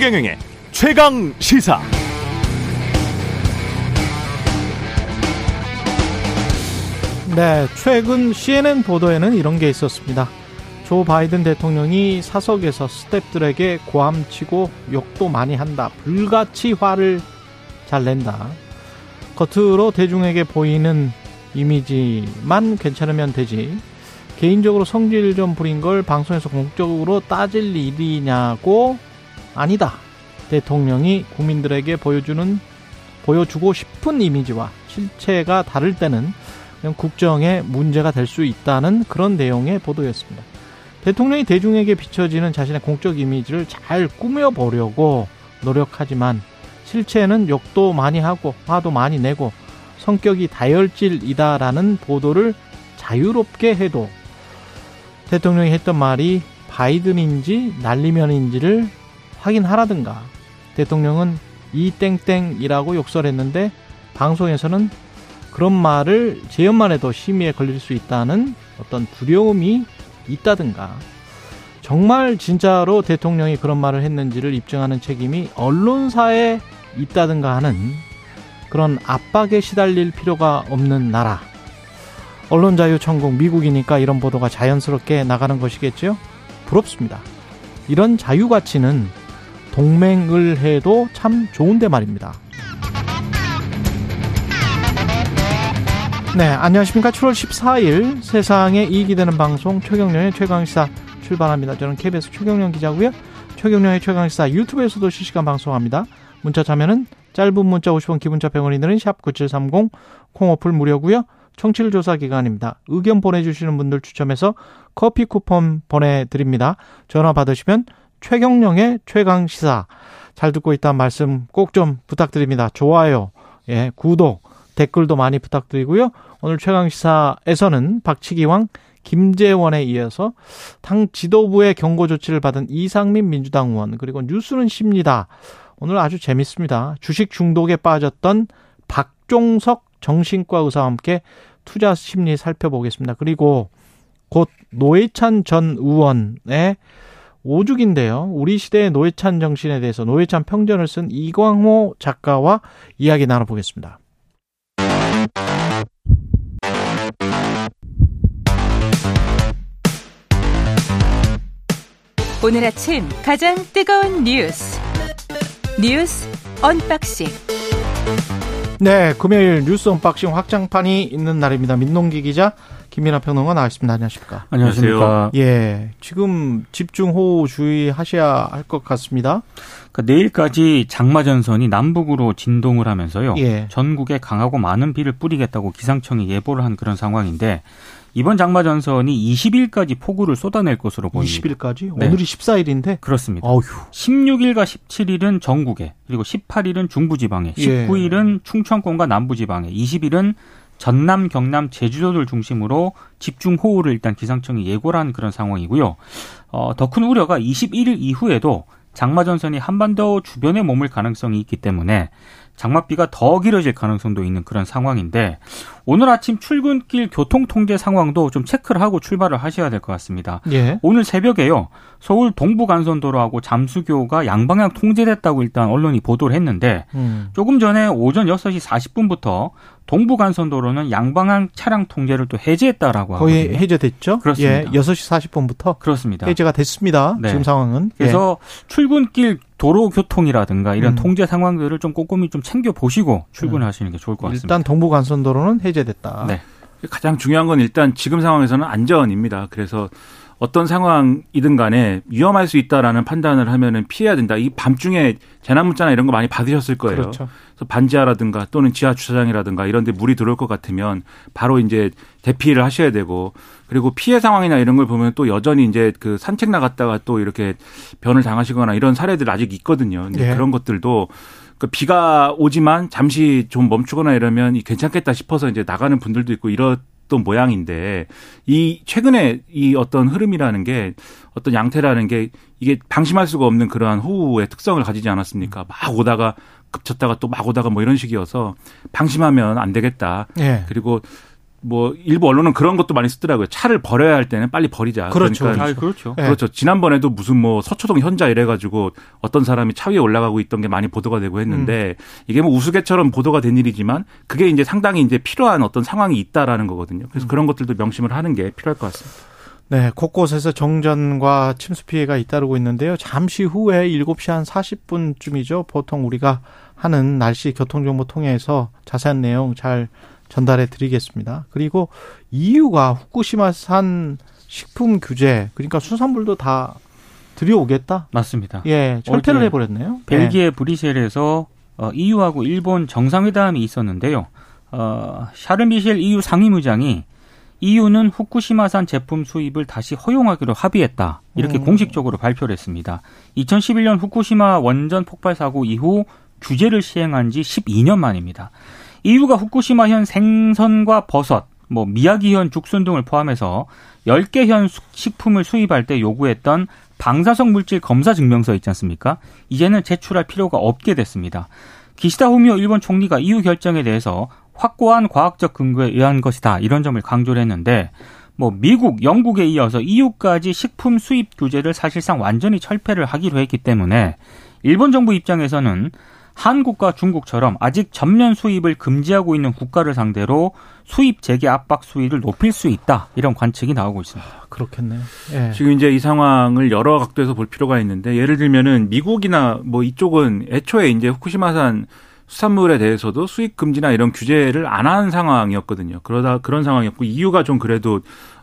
최경영의 최강 시사. 네, 최근 CNN 보도에는 이런 게 있었습니다. 조 바이든 대통령이 사석에서 스탭들에게 고함치고 욕도 많이 한다. 불같이 화를 잘 낸다. 겉으로 대중에게 보이는 이미지만 괜찮으면 되지. 개인적으로 성질 좀 부린 걸 방송에서 공적으로 따질 일이냐고 아니다. 대통령이 국민들에게 보여주는 보여주고 싶은 이미지와 실체가 다를 때는 그냥 국정에 문제가 될 수 있다는 그런 내용의 보도였습니다. 대통령이 대중에게 비춰지는 자신의 공적 이미지를 잘 꾸며보려고 노력하지만 실체는 욕도 많이 하고 화도 많이 내고 성격이 다혈질이다라는 보도를 자유롭게 해도 대통령이 했던 말이 바이든인지 날리면인지를 확인하라든가. 대통령은 이 땡땡이라고 욕설했는데 방송에서는 그런 말을 재연만 해도 심의에 걸릴 수 있다는 어떤 두려움이 있다든가. 정말 진짜로 대통령이 그런 말을 했는지를 입증하는 책임이 언론사에 있다든가 하는 그런 압박에 시달릴 필요가 없는 나라. 언론 자유 천국 미국이니까 이런 보도가 자연스럽게 나가는 것이겠죠 부럽습니다. 이런 자유 가치는 동맹을 해도 참 좋은데 말입니다. 네, 안녕하십니까. 7월 14일 세상에 이익이 되는 방송 최경련의 최강시사 출발합니다. 저는 KBS 최경련 기자고요. 최경련의 최강시사 유튜브에서도 실시간 방송합니다. 문자 참여는 짧은 문자 50원, 기본자 100원이 드는 샵9730 콩어플 무료고요. 청취율 조사 기간입니다. 의견 보내주시는 분들 추첨해서 커피 쿠폰 보내드립니다. 전화 받으시면 최경령의 최강 시사 잘 듣고 있다는 말씀 꼭 좀 부탁드립니다. 좋아요, 예, 구독, 댓글도 많이 부탁드리고요. 오늘 최강 시사에서는 박치기왕 김재원에 이어서 당 지도부의 경고 조치를 받은 이상민 민주당 의원 그리고 뉴스는 쉽니다. 오늘 아주 재밌습니다. 주식 중독에 빠졌던 박종석 정신과 의사와 함께 투자 심리 살펴보겠습니다. 그리고 곧 노회찬 전 의원의 오죽인데요. 우리 시대의 노회찬 정신에 대해서 노회찬 평전을 쓴 이광호 작가와 이야기 나눠보겠습니다. 오늘 아침 가장 뜨거운 뉴스 뉴스 unboxing 네, 금요일 뉴스 unboxing 확장판이 있는 날입니다. 민동기 기자 김민하 평론가 나와있습니다. 안녕하십니까? 안녕하십니까? 예, 지금 집중호우 주의하셔야 할 것 같습니다. 그러니까 내일까지 장마 전선이 남북으로 진동을 하면서요. 예. 전국에 강하고 많은 비를 뿌리겠다고 기상청이 예보를 한 그런 상황인데 이번 장마 전선이 20일까지 폭우를 쏟아낼 것으로 보입니다. 20일까지? 네. 오늘이 14일인데? 그렇습니다. 어휴. 16일과 17일은 전국에, 그리고 18일은 중부지방에, 예. 19일은 충청권과 남부지방에, 20일은 전남, 경남, 제주도를 중심으로 집중 호우를 일단 기상청이 예고를 한 그런 상황이고요. 어, 더 큰 우려가 21일 이후에도 장마 전선이 한반도 주변에 머물 가능성이 있기 때문에 장맛비가 더 길어질 가능성도 있는 그런 상황인데 오늘 아침 출근길 교통 통제 상황도 좀 체크를 하고 출발을 하셔야 될 것 같습니다. 예. 오늘 새벽에요. 서울 동부 간선도로하고 잠수교가 양방향 통제됐다고 일단 언론이 보도를 했는데 음. 조금 전에 오전 6시 40분부터 동부 간선도로는 양방향 차량 통제를 또 해제했다라고 거의 하거든요. 해제됐죠? 그렇습니다. 예, 6시 40분부터 그렇습니다. 해제가 됐습니다. 네. 지금 상황은. 그래서 출근길 도로 교통이라든가 이런 음. 통제 상황들을 좀 꼼꼼히 좀 챙겨 보시고 출근하시는 게 좋을 것 예. 같습니다. 일단 동부 간선도로는 해제됐다. 네. 가장 중요한 건 일단 지금 상황에서는 안전입니다. 그래서 어떤 상황이든 간에 위험할 수 있다라는 판단을 하면은 피해야 된다. 이 밤중에 재난 문자나 이런 거 많이 받으셨을 거예요. 그렇죠. 그래서 반지하라든가 또는 지하 주차장이라든가 이런 데 물이 들어올 것 같으면 바로 이제 대피를 하셔야 되고 그리고 피해 상황이나 이런 걸 보면 또 여전히 이제 그 산책 나갔다가 또 이렇게 변을 당하시거나 이런 사례들 아직 있거든요. 근데 예. 그런 것들도 그 비가 오지만 잠시 좀 멈추거나 이러면 이 괜찮겠다 싶어서 이제 나가는 분들도 있고 이렇 던 모양인데 이 최근에 이 어떤 흐름이라는 게 어떤 양태라는 게 이게 방심할 수가 없는 그러한 호우의 특성을 가지지 않았습니까? 막 오다가 급쳤다가 또 막 오다가 뭐 이런 식이어서 방심하면 안 되겠다. 예. 그리고 뭐 일부 언론은 그런 것도 많이 쓰더라고요. 차를 버려야 할 때는 빨리 버리자. 그렇죠. 그러니까 아, 그렇죠. 네. 그렇죠. 지난번에도 무슨 뭐 서초동 현자 이래가지고 어떤 사람이 차 위에 올라가고 있던 게 많이 보도가 되고 했는데 음. 이게 뭐 우스개처럼 보도가 된 일이지만 그게 이제 상당히 이제 필요한 어떤 상황이 있다라는 거거든요. 음. 그래서 그런 것들도 명심을 하는 게 필요할 것 같습니다. 네, 곳곳에서 정전과 침수 피해가 잇따르고 있는데요. 잠시 후에 7시 한 40분쯤이죠. 보통 우리가 하는 날씨 교통정보 통해서 자세한 내용 잘 전달해 드리겠습니다. 그리고 EU가 후쿠시마산 식품 규제, 그러니까 수산물도 다 들여오겠다? 맞습니다. 예, 철퇴를 해버렸네요. 벨기에 브뤼셀에서 어, EU하고 일본 정상회담이 있었는데요. 어, 샤르미셸 EU 상임의장이 EU는 후쿠시마산 제품 수입을 다시 허용하기로 합의했다. 이렇게 음. 공식적으로 발표를 했습니다. 2011년 후쿠시마 원전 폭발 사고 이후 규제를 시행한 지 12년 만입니다. EU가 후쿠시마현 생선과 버섯, 뭐 미야기현 죽순 등을 포함해서 10개 현 식품을 수입할 때 요구했던 방사성 물질 검사 증명서 있지 않습니까? 이제는 제출할 필요가 없게 됐습니다. 기시다 후미오 일본 총리가 EU 결정에 대해서 확고한 과학적 근거에 의한 것이다. 이런 점을 강조를 했는데 뭐 미국, 영국에 이어서 EU까지 식품 수입 규제를 사실상 완전히 철폐를 하기로 했기 때문에 일본 정부 입장에서는 한국과 중국처럼 아직 전면 수입을 금지하고 있는 국가를 상대로 수입 재개 압박 수위를 높일 수 있다. 이런 관측이 나오고 있습니다. 그렇겠네요. 예. 지금 이제 이 상황을 여러 각도에서 볼 필요가 있는데 예를 들면은 미국이나 뭐 이쪽은 애초에 이제 후쿠시마산 수산물에 대해서도 수입 금지나 이런 규제를 안 한 상황이었거든요. 그러다 그런 상황이었고 EU가 좀 그래도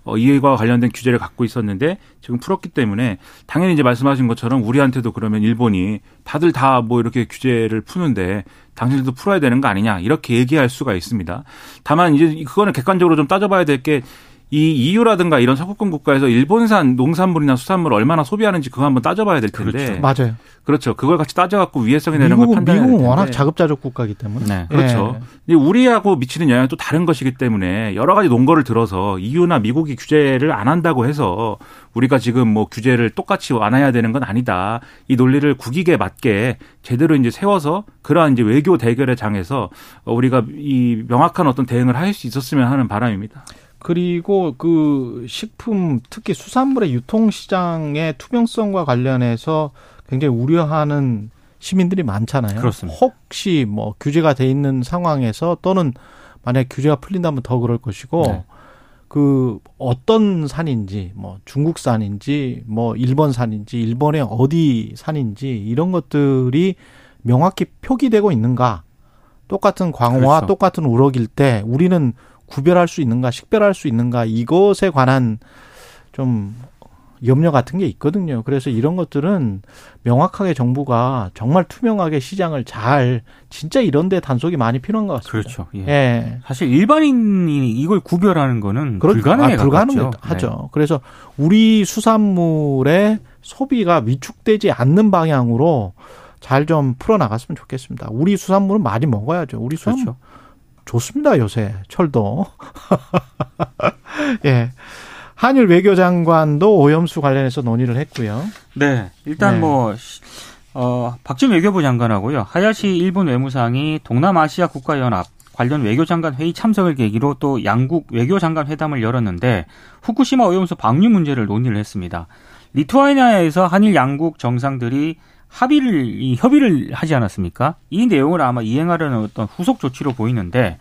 어, 이와 관련된 규제를 갖고 있었는데 지금 풀었기 때문에 당연히 이제 말씀하신 것처럼 우리한테도 그러면 일본이 다들 다 뭐 이렇게 규제를 푸는데 당신들도 풀어야 되는 거 아니냐 이렇게 얘기할 수가 있습니다. 다만 이제 그거는 객관적으로 좀 따져봐야 될게 이 EU라든가 이런 서구권 국가에서 일본산 농산물이나 수산물을 얼마나 소비하는지 그거 한번 따져봐야 될 텐데 그렇죠. 맞아요. 그렇죠. 그걸 같이 따져갖고 위해성이 되는 걸 미국은, 판단해야 될 미국은. 워낙 자급자족 국가이기 때문에. 네. 그렇죠. 근데 우리하고 미치는 영향이 또 다른 것이기 때문에 여러 가지 논거를 들어서 EU나 미국이 규제를 안 한다고 해서 우리가 지금 뭐 규제를 똑같이 완화해야 되는 건 아니다. 이 논리를 국익에 맞게 제대로 이제 세워서 그러한 이제 외교 대결의 장에서 우리가 이 명확한 어떤 대응을 할 수 있었으면 하는 바람입니다. 그리고 그 식품 특히 수산물의 유통 시장의 투명성과 관련해서 굉장히 우려하는 시민들이 많잖아요. 그렇습니다. 혹시 뭐 규제가 돼 있는 상황에서 또는 만약 규제가 풀린다면 더 그럴 것이고 네. 그 어떤 산인지 뭐 중국산인지 뭐 일본산인지 일본의 어디 산인지 이런 것들이 명확히 표기되고 있는가 똑같은 광어와 그렇죠. 똑같은 우럭일 때 우리는 구별할 수 있는가 식별할 수 있는가 이것에 관한 좀 염려 같은 게 있거든요. 그래서 이런 것들은 명확하게 정부가 정말 투명하게 시장을 잘 진짜 이런 데 단속이 많이 필요한 것 같습니다. 그렇죠. 예. 예. 사실 일반인이 이걸 구별하는 거는 그렇- 불가능해 아, 불가능하죠. 네. 그래서 우리 수산물의 소비가 위축되지 않는 방향으로 잘 좀 풀어 나갔으면 좋겠습니다. 우리 수산물은 많이 먹어야죠. 우리 수산물 그렇죠. 좋습니다, 요새. 철도. 예. 한일 외교장관도 오염수 관련해서 논의를 했고요. 네. 일단 네. 뭐 시- 어, 박진 외교부 장관하고요. 하야시 일본 외무상이 동남아시아 국가연합 관련 외교장관 회의 참석을 계기로 또 양국 외교장관 회담을 열었는데 후쿠시마 오염수 방류 문제를 논의를 했습니다. 리투아니아에서 한일 양국 정상들이 합의를 이 협의를 하지 않았습니까? 이 내용을 아마 이행하려는 어떤 후속 조치로 보이는데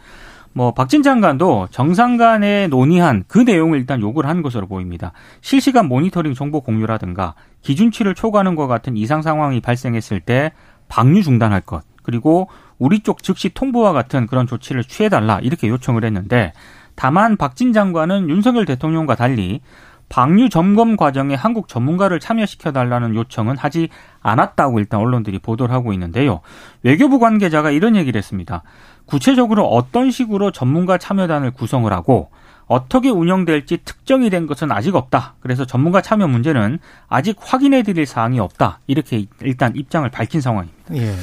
뭐 박진 장관도 정상 간에 논의한 그 내용을 일단 요구를 한 것으로 보입니다. 실시간 모니터링 정보 공유라든가 기준치를 초과하는 것 같은 이상 상황이 발생했을 때 방류 중단할 것 그리고 우리 쪽 즉시 통보와 같은 그런 조치를 취해달라 이렇게 요청을 했는데 다만 박진 장관은 윤석열 대통령과 달리 방류 점검 과정에 한국 전문가를 참여시켜 달라는 요청은 하지 않았다고 일단 언론들이 보도를 하고 있는데요. 외교부 관계자가 이런 얘기를 했습니다. 구체적으로 어떤 식으로 전문가 참여단을 구성을 하고 어떻게 운영될지 특정이 된 것은 아직 없다. 그래서 전문가 참여 문제는 아직 확인해 드릴 사항이 없다. 이렇게 일단 입장을 밝힌 상황입니다. 예.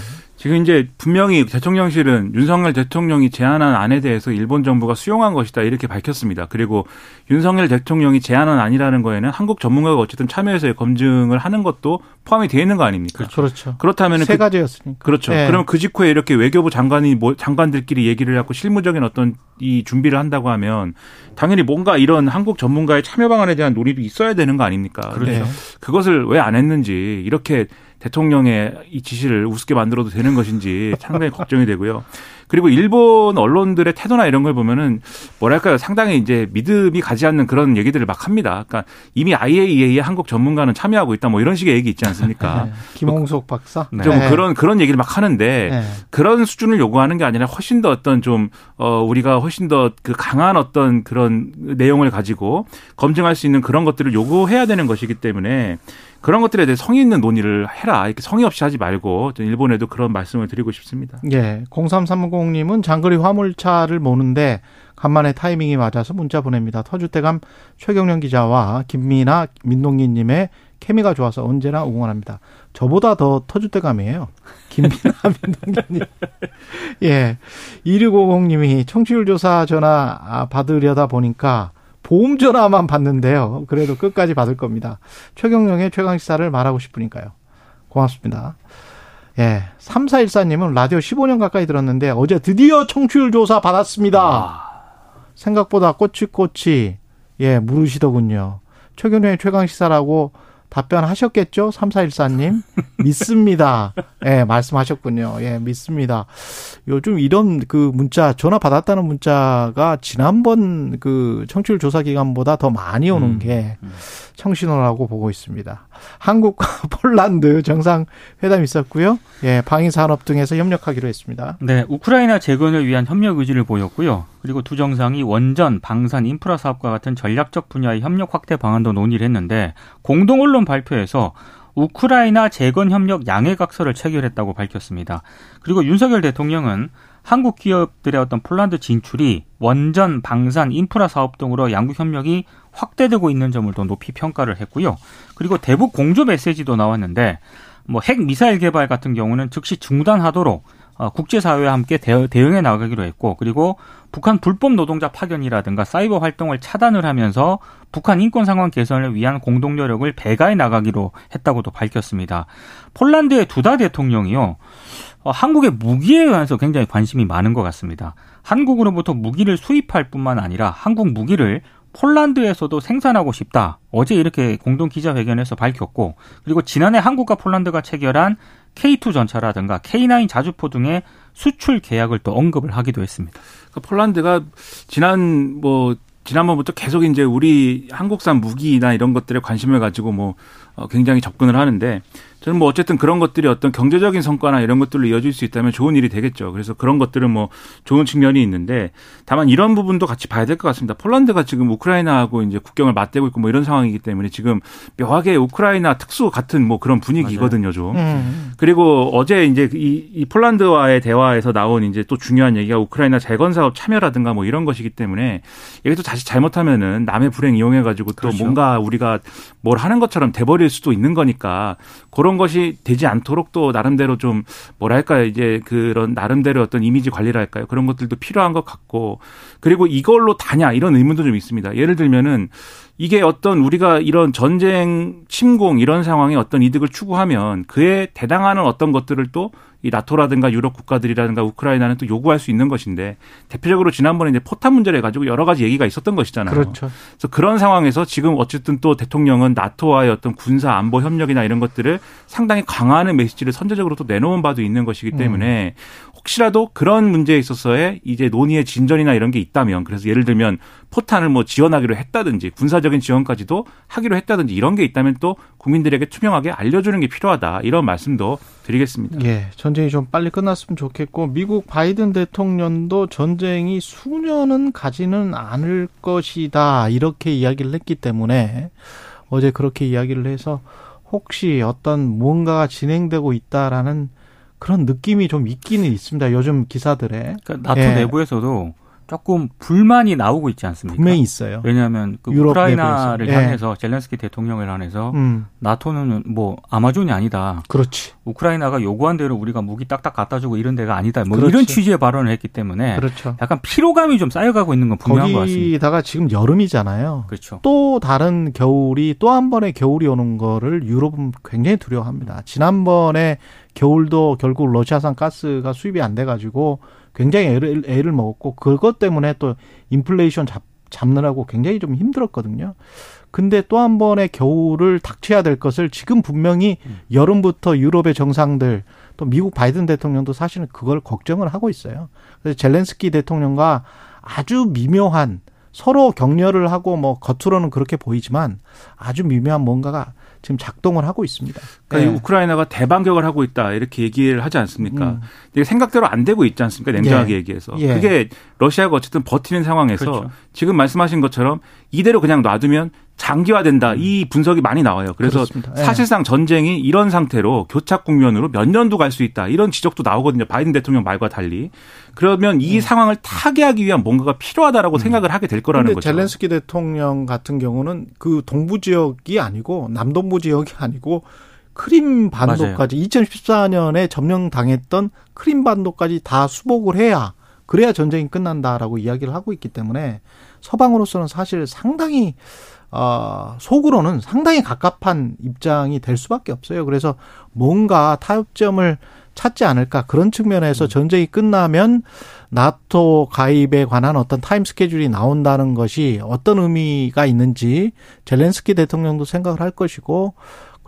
지금 이제 분명히 대통령실은 윤석열 대통령이 제안한 안에 대해서 일본 정부가 수용한 것이다 이렇게 밝혔습니다. 그리고 윤석열 대통령이 제안한 안이라는 거에는 한국 전문가가 어쨌든 참여해서 검증을 하는 것도 포함이 되어 있는 거 아닙니까? 그렇죠. 그렇다면 세 가지였으니까. 그, 렇죠 네. 그럼 그 직후에 이렇게 외교부 장관이 뭐 장관들끼리 얘기를 하고 실무적인 어떤 이 준비를 한다고 하면 당연히 뭔가 이런 한국 전문가의 참여 방안에 대한 논의도 있어야 되는 거 아닙니까? 그렇죠. 그것을 왜 안 했는지 이렇게 대통령의 이 지시를 우습게 만들어도 되는 것인지 상당히 걱정이 되고요. 그리고 일본 언론들의 태도나 이런 걸 보면은 뭐랄까요 상당히 이제 믿음이 가지 않는 그런 얘기들을 막 합니다. 그러니까 이미 IAEA의 한국 전문가는 참여하고 있다 뭐 이런 식의 얘기 있지 않습니까? 네. 김홍석 박사 좀 네. 그런 그런 얘기를 막 하는데 네. 그런 수준을 요구하는 게 아니라 훨씬 더 어떤 좀 어 우리가 훨씬 더 그 강한 어떤 그런 내용을 가지고 검증할 수 있는 그런 것들을 요구해야 되는 것이기 때문에 그런 것들에 대해 성의 있는 논의를 해라. 이렇게 성의 없이 하지 말고 일본에도 그런 말씀을 드리고 싶습니다. 예. 0330 님은 장거리 화물차를 모는데 간만에 타이밍이 맞아서 문자 보냅니다. 터줏대감 최경련 기자와 김미나 민동기님의 케미가 좋아서 언제나 응원합니다. 저보다 더 터줏대감이에요. 김미나 민동기님. 예. 2650님이 청취율 조사 전화 받으려다 보니까 보험 전화만 받는데요. 그래도 끝까지 받을 겁니다. 최경영의 최강시사를 말하고 싶으니까요. 고맙습니다. 예. 3414님은 라디오 15년 가까이 들었는데 어제 드디어 청취율 조사 받았습니다. 아. 생각보다 꼬치꼬치, 예, 물으시더군요. 최경영의 최강시사라고 답변하셨겠죠? 3414님. 믿습니다. 예, 네, 말씀하셨군요. 예, 믿습니다. 요즘 이런 그 문자, 전화 받았다는 문자가 지난번 그 청취율 조사 기간보다 더 많이 오는 음, 게 음. 청신호라고 보고 있습니다. 한국과 폴란드 정상회담 있었고요. 예, 방위 산업 등에서 협력하기로 했습니다. 네, 우크라이나 재건을 위한 협력 의지를 보였고요. 그리고 두 정상이 원전, 방산, 인프라 사업과 같은 전략적 분야의 협력 확대 방안도 논의를 했는데 공동 언론 발표에서 우크라이나 재건 협력 양해각서를 체결했다고 밝혔습니다. 그리고 윤석열 대통령은 한국 기업들의 어떤 폴란드 진출이 원전, 방산, 인프라 사업 등으로 양국 협력이 확대되고 있는 점을 더 높이 평가를 했고요. 그리고 대북 공조 메시지도 나왔는데 뭐 핵 미사일 개발 같은 경우는 즉시 중단하도록 어, 국제사회와 함께 대응해 나가기로 했고 그리고 북한 불법 노동자 파견이라든가 사이버 활동을 차단을 하면서 북한 인권 상황 개선을 위한 공동 노력을 배가해 나가기로 했다고도 밝혔습니다. 폴란드의 두다 대통령이요. 어, 한국의 무기에 관해서 굉장히 관심이 많은 것 같습니다. 한국으로부터 무기를 수입할 뿐만 아니라 한국 무기를 폴란드에서도 생산하고 싶다. 어제 이렇게 공동 기자회견에서 밝혔고, 그리고 지난해 한국과 폴란드가 체결한 K2 전차라든가 K9 자주포 등의 수출 계약을 또 언급을 하기도 했습니다. 그러니까 폴란드가 지난 뭐 지난번부터 계속 이제 우리 한국산 무기나 이런 것들에 관심을 가지고 뭐 어, 굉장히 접근을 하는데 저는 뭐 어쨌든 그런 것들이 어떤 경제적인 성과나 이런 것들로 이어질 수 있다면 좋은 일이 되겠죠. 그래서 그런 것들은 뭐 좋은 측면이 있는데 다만 이런 부분도 같이 봐야 될 것 같습니다. 폴란드가 지금 우크라이나하고 이제 국경을 맞대고 있고 뭐 이런 상황이기 때문에 지금 묘하게 우크라이나 특수 같은 뭐 그런 분위기거든요, 좀. 음. 그리고 어제 이제 이, 이 폴란드와의 대화에서 나온 이제 또 중요한 얘기가 우크라이나 재건 사업 참여라든가 뭐 이런 것이기 때문에 이게 또 다시 잘못하면은 남의 불행 이용해 가지고 또 그렇죠. 뭔가 우리가 뭘 하는 것처럼 돼 버릴 수도 있는 거니까 그런 그런 것이 되지 않도록 또 나름대로 좀 뭐랄까요 이제 그런 나름대로 어떤 이미지 관리를 할까요 그런 것들도 필요한 것 같고 그리고 이걸로 다냐 이런 의문도 좀 있습니다. 예를 들면은 이게 어떤 우리가 이런 전쟁 침공 이런 상황에 어떤 이득을 추구하면 그에 대당하는 어떤 것들을 또 이 나토라든가 유럽 국가들이라든가 우크라이나는 또 요구할 수 있는 것인데 대표적으로 지난번에 이제 포탄 문제를 가지고 여러 가지 얘기가 있었던 것이잖아요. 그렇죠. 그래서 그런 상황에서 지금 어쨌든 또 대통령은 나토와의 어떤 군사 안보 협력이나 이런 것들을 상당히 강화하는 메시지를 선제적으로 또 내놓은 바도 있는 것이기 때문에 음. 혹시라도 그런 문제에 있어서의 이제 논의의 진전이나 이런 게 있다면 그래서 예를 들면 포탄을 뭐 지원하기로 했다든지 군사적인 지원까지도 하기로 했다든지 이런 게 있다면 또 국민들에게 투명하게 알려주는 게 필요하다 이런 말씀도 드리겠습니다. 예, 전쟁이 좀 빨리 끝났으면 좋겠고 미국 바이든 대통령도 전쟁이 수년은 가지는 않을 것이다 이렇게 이야기를 했기 때문에 어제 그렇게 이야기를 해서 혹시 어떤 무언가가 진행되고 있다라는 그런 느낌이 좀 있기는 있습니다. 요즘 기사들에. 그러니까 나토 예. 내부에서도 조금 불만이 나오고 있지 않습니까? 분명히 있어요. 왜냐하면 그 우크라이나를 내부에서. 예. 향해서 젤렌스키 대통령을 향해서 음, 나토는 뭐 아마존이 아니다. 그렇지. 우크라이나가 요구한 대로 우리가 무기 딱딱 갖다 주고 이런 데가 아니다. 뭐 그렇지. 이런 취지의 발언을 했기 때문에 그렇죠. 약간 피로감이 좀 쌓여가고 있는 건 분명한 것 같습니다. 거기다가 지금 여름이잖아요. 그렇죠. 또 다른 겨울이 또 한 번의 겨울이 오는 거를 유럽은 굉장히 두려워합니다. 지난번에 겨울도 결국 러시아산 가스가 수입이 안 돼가지고 굉장히 애를, 애를 먹었고 그것 때문에 또 인플레이션 잡, 잡느라고 굉장히 좀 힘들었거든요. 근데 또 한 번의 겨울을 닥쳐야 될 것을 지금 분명히 여름부터 유럽의 정상들 또 미국 바이든 대통령도 사실은 그걸 걱정을 하고 있어요. 그래서 젤렌스키 대통령과 아주 미묘한 서로 격려를 하고 뭐 겉으로는 그렇게 보이지만 아주 미묘한 뭔가가 지금 작동을 하고 있습니다. 그러니까 이 네. 우크라이나가 대반격을 하고 있다 이렇게 얘기를 하지 않습니까? 음. 이게 생각대로 안 되고 있지 않습니까? 냉정하게 예. 얘기해서. 예. 그게 러시아가 어쨌든 버티는 상황에서 그렇죠. 지금 말씀하신 것처럼 이대로 그냥 놔두면 장기화된다. 이 분석이 많이 나와요. 그래서. 예. 사실상 전쟁이 이런 상태로 교착 국면으로 몇 년도 갈 수 있다. 이런 지적도 나오거든요. 바이든 대통령 말과 달리. 그러면 이 상황을 타개하기 위한 뭔가가 필요하다라고 생각을 하게 될 거라는 거죠. 젤렌스키 대통령 같은 경우는 그 동부 지역이 아니고 남동부 지역이 아니고 크림 반도까지 2014년에 점령당했던 크림 반도까지 다 수복을 해야 그래야 전쟁이 끝난다라고 이야기를 하고 있기 때문에 서방으로서는 사실 상당히 어, 속으로는 상당히 갑갑한 입장이 될 수밖에 없어요. 그래서 뭔가 타협점을 찾지 않을까 그런 측면에서 전쟁이 끝나면 나토 가입에 관한 어떤 타임 스케줄이 나온다는 것이 어떤 의미가 있는지 젤렌스키 대통령도 생각을 할 것이고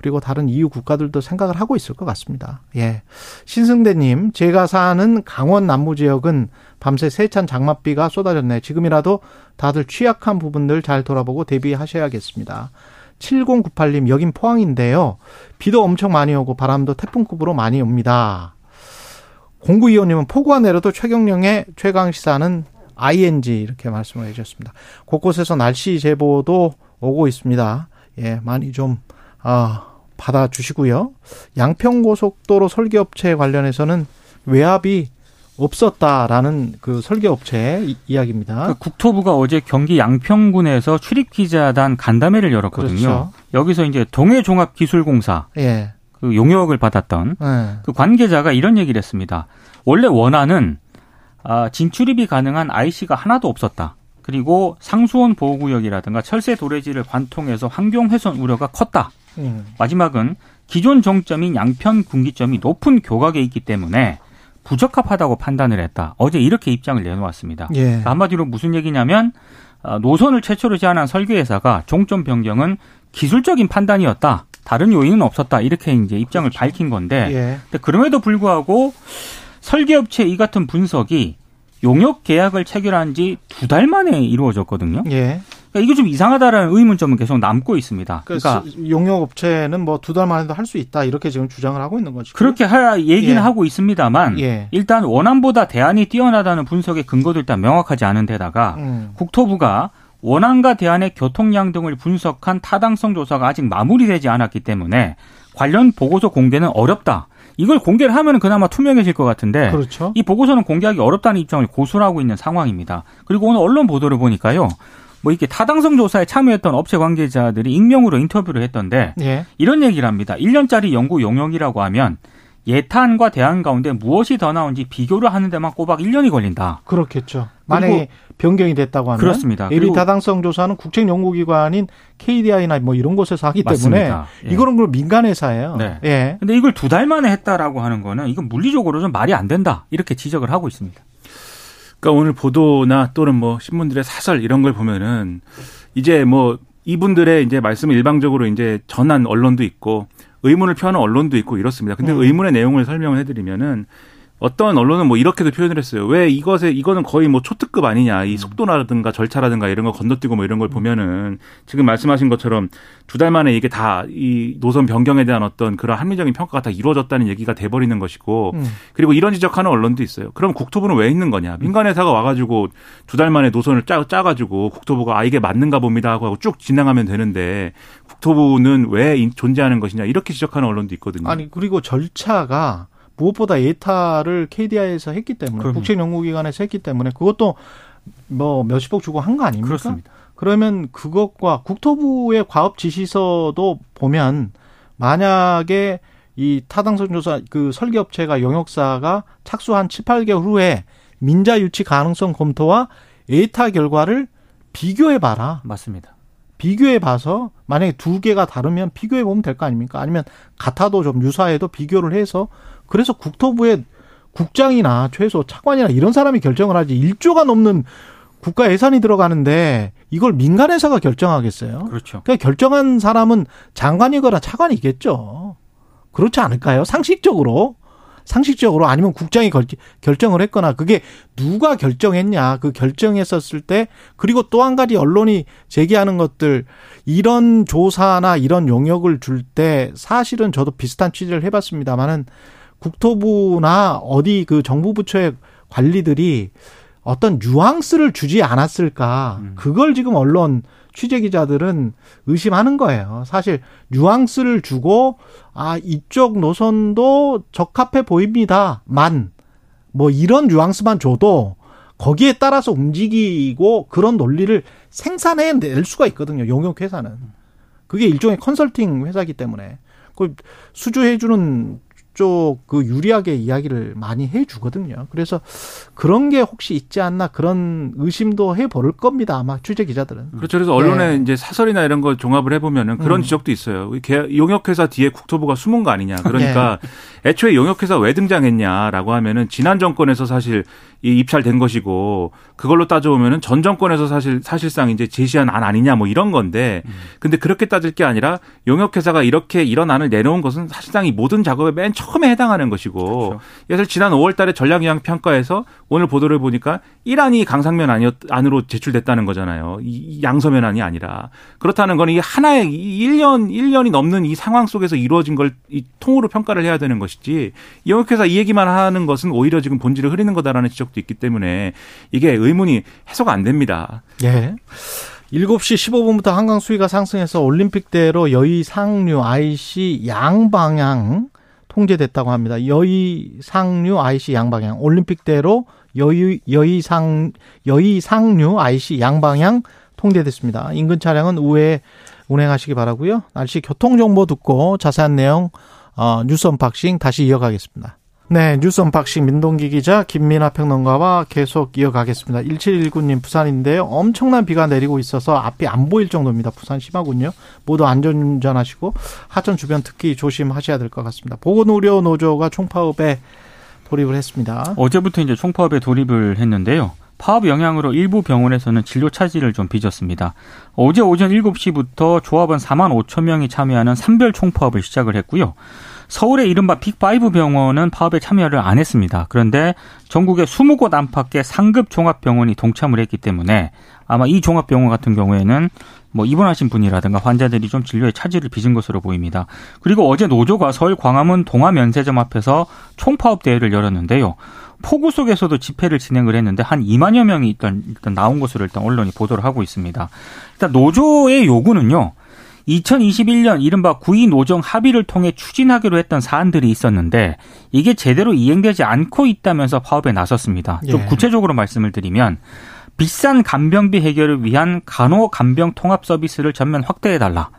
그리고 다른 EU 국가들도 생각을 하고 있을 것 같습니다. 예. 신승대님, 제가 사는 강원 남부 지역은 밤새 세찬 장맛비가 쏟아졌네. 지금이라도 다들 취약한 부분들 잘 돌아보고 대비하셔야겠습니다. 7098님, 여긴 포항인데요. 비도 엄청 많이 오고 바람도 태풍급으로 많이 옵니다. 0925님은 폭우가 내려도 최경령의 최강시사는 ING 이렇게 말씀을 해주셨습니다. 곳곳에서 날씨 제보도 오고 있습니다. 예, 많이 좀, 아, 받아주시고요. 양평고속도로 설계업체 관련해서는 외압이 없었다라는 그 설계업체 이- 이야기입니다. 그 국토부가 어제 경기 양평군에서 출입기자단 간담회를 열었거든요. 그렇죠. 여기서 이제 동해종합기술공사 예. 그 용역을 받았던 예. 그 관계자가 이런 얘기를 했습니다. 원래 원안은 아, 진출입이 가능한 IC가 하나도 없었다. 그리고 상수원 보호구역이라든가 철새 도래지를 관통해서 환경 훼손 우려가 컸다. 음. 마지막은 기존 정점인 양편 군기점이 높은 교각에 있기 때문에 부적합하다고 판단을 했다. 어제 이렇게 입장을 내놓았습니다. 예. 그러니까 한마디로 무슨 얘기냐면 아, 노선을 최초로 제안한 설계회사가 종점 변경은 기술적인 판단이었다. 다른 요인은 없었다. 이렇게 이제 입장을 밝힌 건데 예. 근데 그럼에도 불구하고 설계업체 이 같은 분석이 용역 계약을 체결한 지 두 달 만에 이루어졌거든요. 예. 그러니까 이게 좀 이상하다라는 의문점은 계속 남고 있습니다. 그러니까 그러니까 용역 업체는 뭐 두 달 만에도 할 수 있다 이렇게 지금 주장을 하고 있는 거죠. 그렇게 하 얘기는 예. 하고 있습니다만 예. 일단 원안보다 대안이 뛰어나다는 분석의 근거도 일단 명확하지 않은 데다가 음. 국토부가 원안과 대안의 교통량 등을 분석한 타당성 조사가 아직 마무리되지 않았기 때문에 관련 보고서 공개는 어렵다. 이걸 공개를 하면 그나마 투명해질 것 같은데 그렇죠. 이 보고서는 공개하기 어렵다는 입장을 고수하고 있는 상황입니다. 그리고 오늘 언론 보도를 보니까요. 뭐 이렇게 타당성 조사에 참여했던 업체 관계자들이 익명으로 인터뷰를 했던데 예. 이런 얘기를 합니다. 1년짜리 연구 용역이라고 하면 예탄과 대안 가운데 무엇이 더 나온지 비교를 하는 데만 꼬박 1년이 걸린다. 그렇겠죠. 만약에 변경이 됐다고 하면 그렇습니다. 예비 그리고- 타당성 조사는 국책 연구 기관인 KDI나 뭐 이런 곳에서 하기 때문에 맞습니다. 예. 이거는 그 민간 회사예요. 네. 예. 근데 이걸 두 달 만에 했다라고 하는 거는 이건 물리적으로 좀 말이 안 된다. 이렇게 지적을 하고 있습니다. 그러니까 오늘 보도나 또는 뭐 신문들의 사설 이런 걸 보면은 이제 뭐 이분들의 이제 말씀을 일방적으로 이제 전한 언론도 있고 의문을 표하는 언론도 있고 이렇습니다. 근데 음. 의문의 내용을 설명을 해드리면은 어떤 언론은 뭐 이렇게도 표현을 했어요. 왜 이것에 이거는 거의 뭐 초특급 아니냐 이 속도라든가 절차라든가 이런 거 건너뛰고 뭐 이런 걸 보면은 지금 말씀하신 것처럼 두 달 만에 이게 다 이 노선 변경에 대한 어떤 그런 합리적인 평가가 다 이루어졌다는 얘기가 돼 버리는 것이고 음. 그리고 이런 지적하는 언론도 있어요. 그럼 국토부는 왜 있는 거냐? 민간 회사가 와 가지고 두 달 만에 노선을 짜, 짜 가지고 국토부가 아 이게 맞는가 봅니다 하고 쭉 진행하면 되는데 국토부는 왜 인- 존재하는 것이냐 이렇게 지적하는 언론도 있거든요. 아니 그리고 절차가 무엇보다 예타를 KDI에서 했기 때문에 그럼요. 국책 연구기관에서 했기 때문에 그것도 뭐 몇십억 주고 한 거 아닙니까? 그렇습니다. 그러면 그것과 국토부의 과업 지시서도 보면 만약에 이 타당성 조사 그 설계 업체가 용역사가 착수한 7, 8개월 후에 민자 유치 가능성 검토와 에이타 결과를 비교해 봐라. 맞습니다. 비교해 봐서 만약에 두 개가 다르면 비교해 보면 될 거 아닙니까? 아니면 같아도 좀 유사해도 비교를 해서 그래서 국토부의 국장이나 최소 차관이나 이런 사람이 결정을 하지 1조가 넘는 국가 예산이 들어가는데 이걸 민간 회사가 결정하겠어요? 그렇죠. 그러니까 결정한 사람은 장관이거나 차관이겠죠. 그렇지 않을까요? 상식적으로. 상식적으로 아니면 국장이 결정을 했거나 그게 누가 결정했냐 그 결정했었을 때 그리고 또 한 가지 언론이 제기하는 것들 이런 조사나 이런 용역을 줄 때 사실은 저도 비슷한 취재를 해봤습니다만은 국토부나 어디 그 정부 부처의 관리들이 어떤 뉘앙스를 주지 않았을까 음. 그걸 지금 언론 취재 기자들은 의심하는 거예요. 사실 뉘앙스를 주고 아 이쪽 노선도 적합해 보입니다만 뭐 이런 뉘앙스만 줘도 거기에 따라서 움직이고 그런 논리를 생산해 낼 수가 있거든요. 용역 회사는 그게 일종의 컨설팅 회사이기 때문에 그 수주해 주는 쪽 그 유리하게 이야기를 많이 해 주거든요. 그래서 그런 게 혹시 있지 않나 그런 의심도 해볼 겁니다. 아마 취재 기자들은. 그렇죠. 그래서 언론에 네. 이제 사설이나 이런 거 종합을 해 보면은 그런 음. 지적도 있어요. 개- 용역회사 뒤에 국토부가 숨은 거 아니냐. 그러니까 네. 애초에 용역회사 왜 등장했냐라고 하면은 지난 정권에서 사실 이 입찰된 것이고 그걸로 따져보면은 전 정권에서 사실 사실상 이제 제시한 안 아니냐 뭐 이런 건데 근데 그렇게 따질 게 아니라 용역 회사가 이렇게 이런 안을 내놓은 것은 사실상 이 모든 작업에 맨 처음에 해당하는 것이고 그렇죠. 예를 지난 5월 달에 전략 영향 평가에서 오늘 보도를 보니까 1안이 강상면 안이었, 안으로 제출됐다는 거잖아요. 이- 이 양서면 안이 아니라. 그렇다는 건 하나의 이 1년, 1년이 넘는 이 상황 속에서 이루어진 걸 이 통으로 평가를 해야 되는 것이지 이 영역회사 이 얘기만 하는 것은 오히려 지금 본질을 흐리는 거다라는 지적도 있기 때문에 이게 의문이 해소가 안 됩니다. 예. 7시 15분부터 한강 수위가 상승해서 올림픽대로 여의 상류 IC 양방향 통제됐다고 합니다. 여의 상류 IC 양방향 올림픽대로 여의 여의 상 여의 상류 IC 양방향 통제됐습니다. 인근 차량은 우회해 운행하시기 바라고요. 날씨 교통 정보 듣고 자세한 내용 어, 뉴스 unboxing 다시 이어가겠습니다. 네, 뉴스 unboxing 민동기 기자 김민하 평론가와 계속 이어가겠습니다. 1719님 부산인데요. 엄청난 비가 내리고 있어서 앞이 안 보일 정도입니다. 부산 심하군요. 모두 안전운전하시고 하천 주변 특히 조심하셔야 될 것 같습니다. 보건의료 노조가 총파업에 돌입을 했습니다. 어제부터 이제 총파업에 돌입을 했는데요. 파업 영향으로 일부 병원에서는 진료 차질을 좀 빚었습니다. 어제 오전 7시부터 조합원 4만 5천 명이 참여하는 산별 총파업을 시작을 했고요. 서울의 이른바 빅5 병원은 파업에 참여를 안 했습니다. 그런데 전국의 20곳 안팎의 상급 종합병원이 동참을 했기 때문에 아마 이 종합병원 같은 경우에는 뭐 입원하신 분이라든가 환자들이 좀 진료에 차질을 빚은 것으로 보입니다. 그리고 어제 노조가 서울 광화문 동화면세점 앞에서 총파업 대회를 열었는데요. 폭우 속에서도 집회를 진행을 했는데 한 2만여 명이 일단 일단 나온 것으로 일단 언론이 보도를 하고 있습니다. 일단 노조의 요구는요. 2021년 이른바 구이 노정 합의를 통해 추진하기로 했던 사안들이 있었는데 이게 제대로 이행되지 않고 있다면서 파업에 나섰습니다. 좀 예. 구체적으로 말씀을 드리면 비싼 간병비 해결을 위한 간호 간병 통합 서비스를 전면 확대해 달라.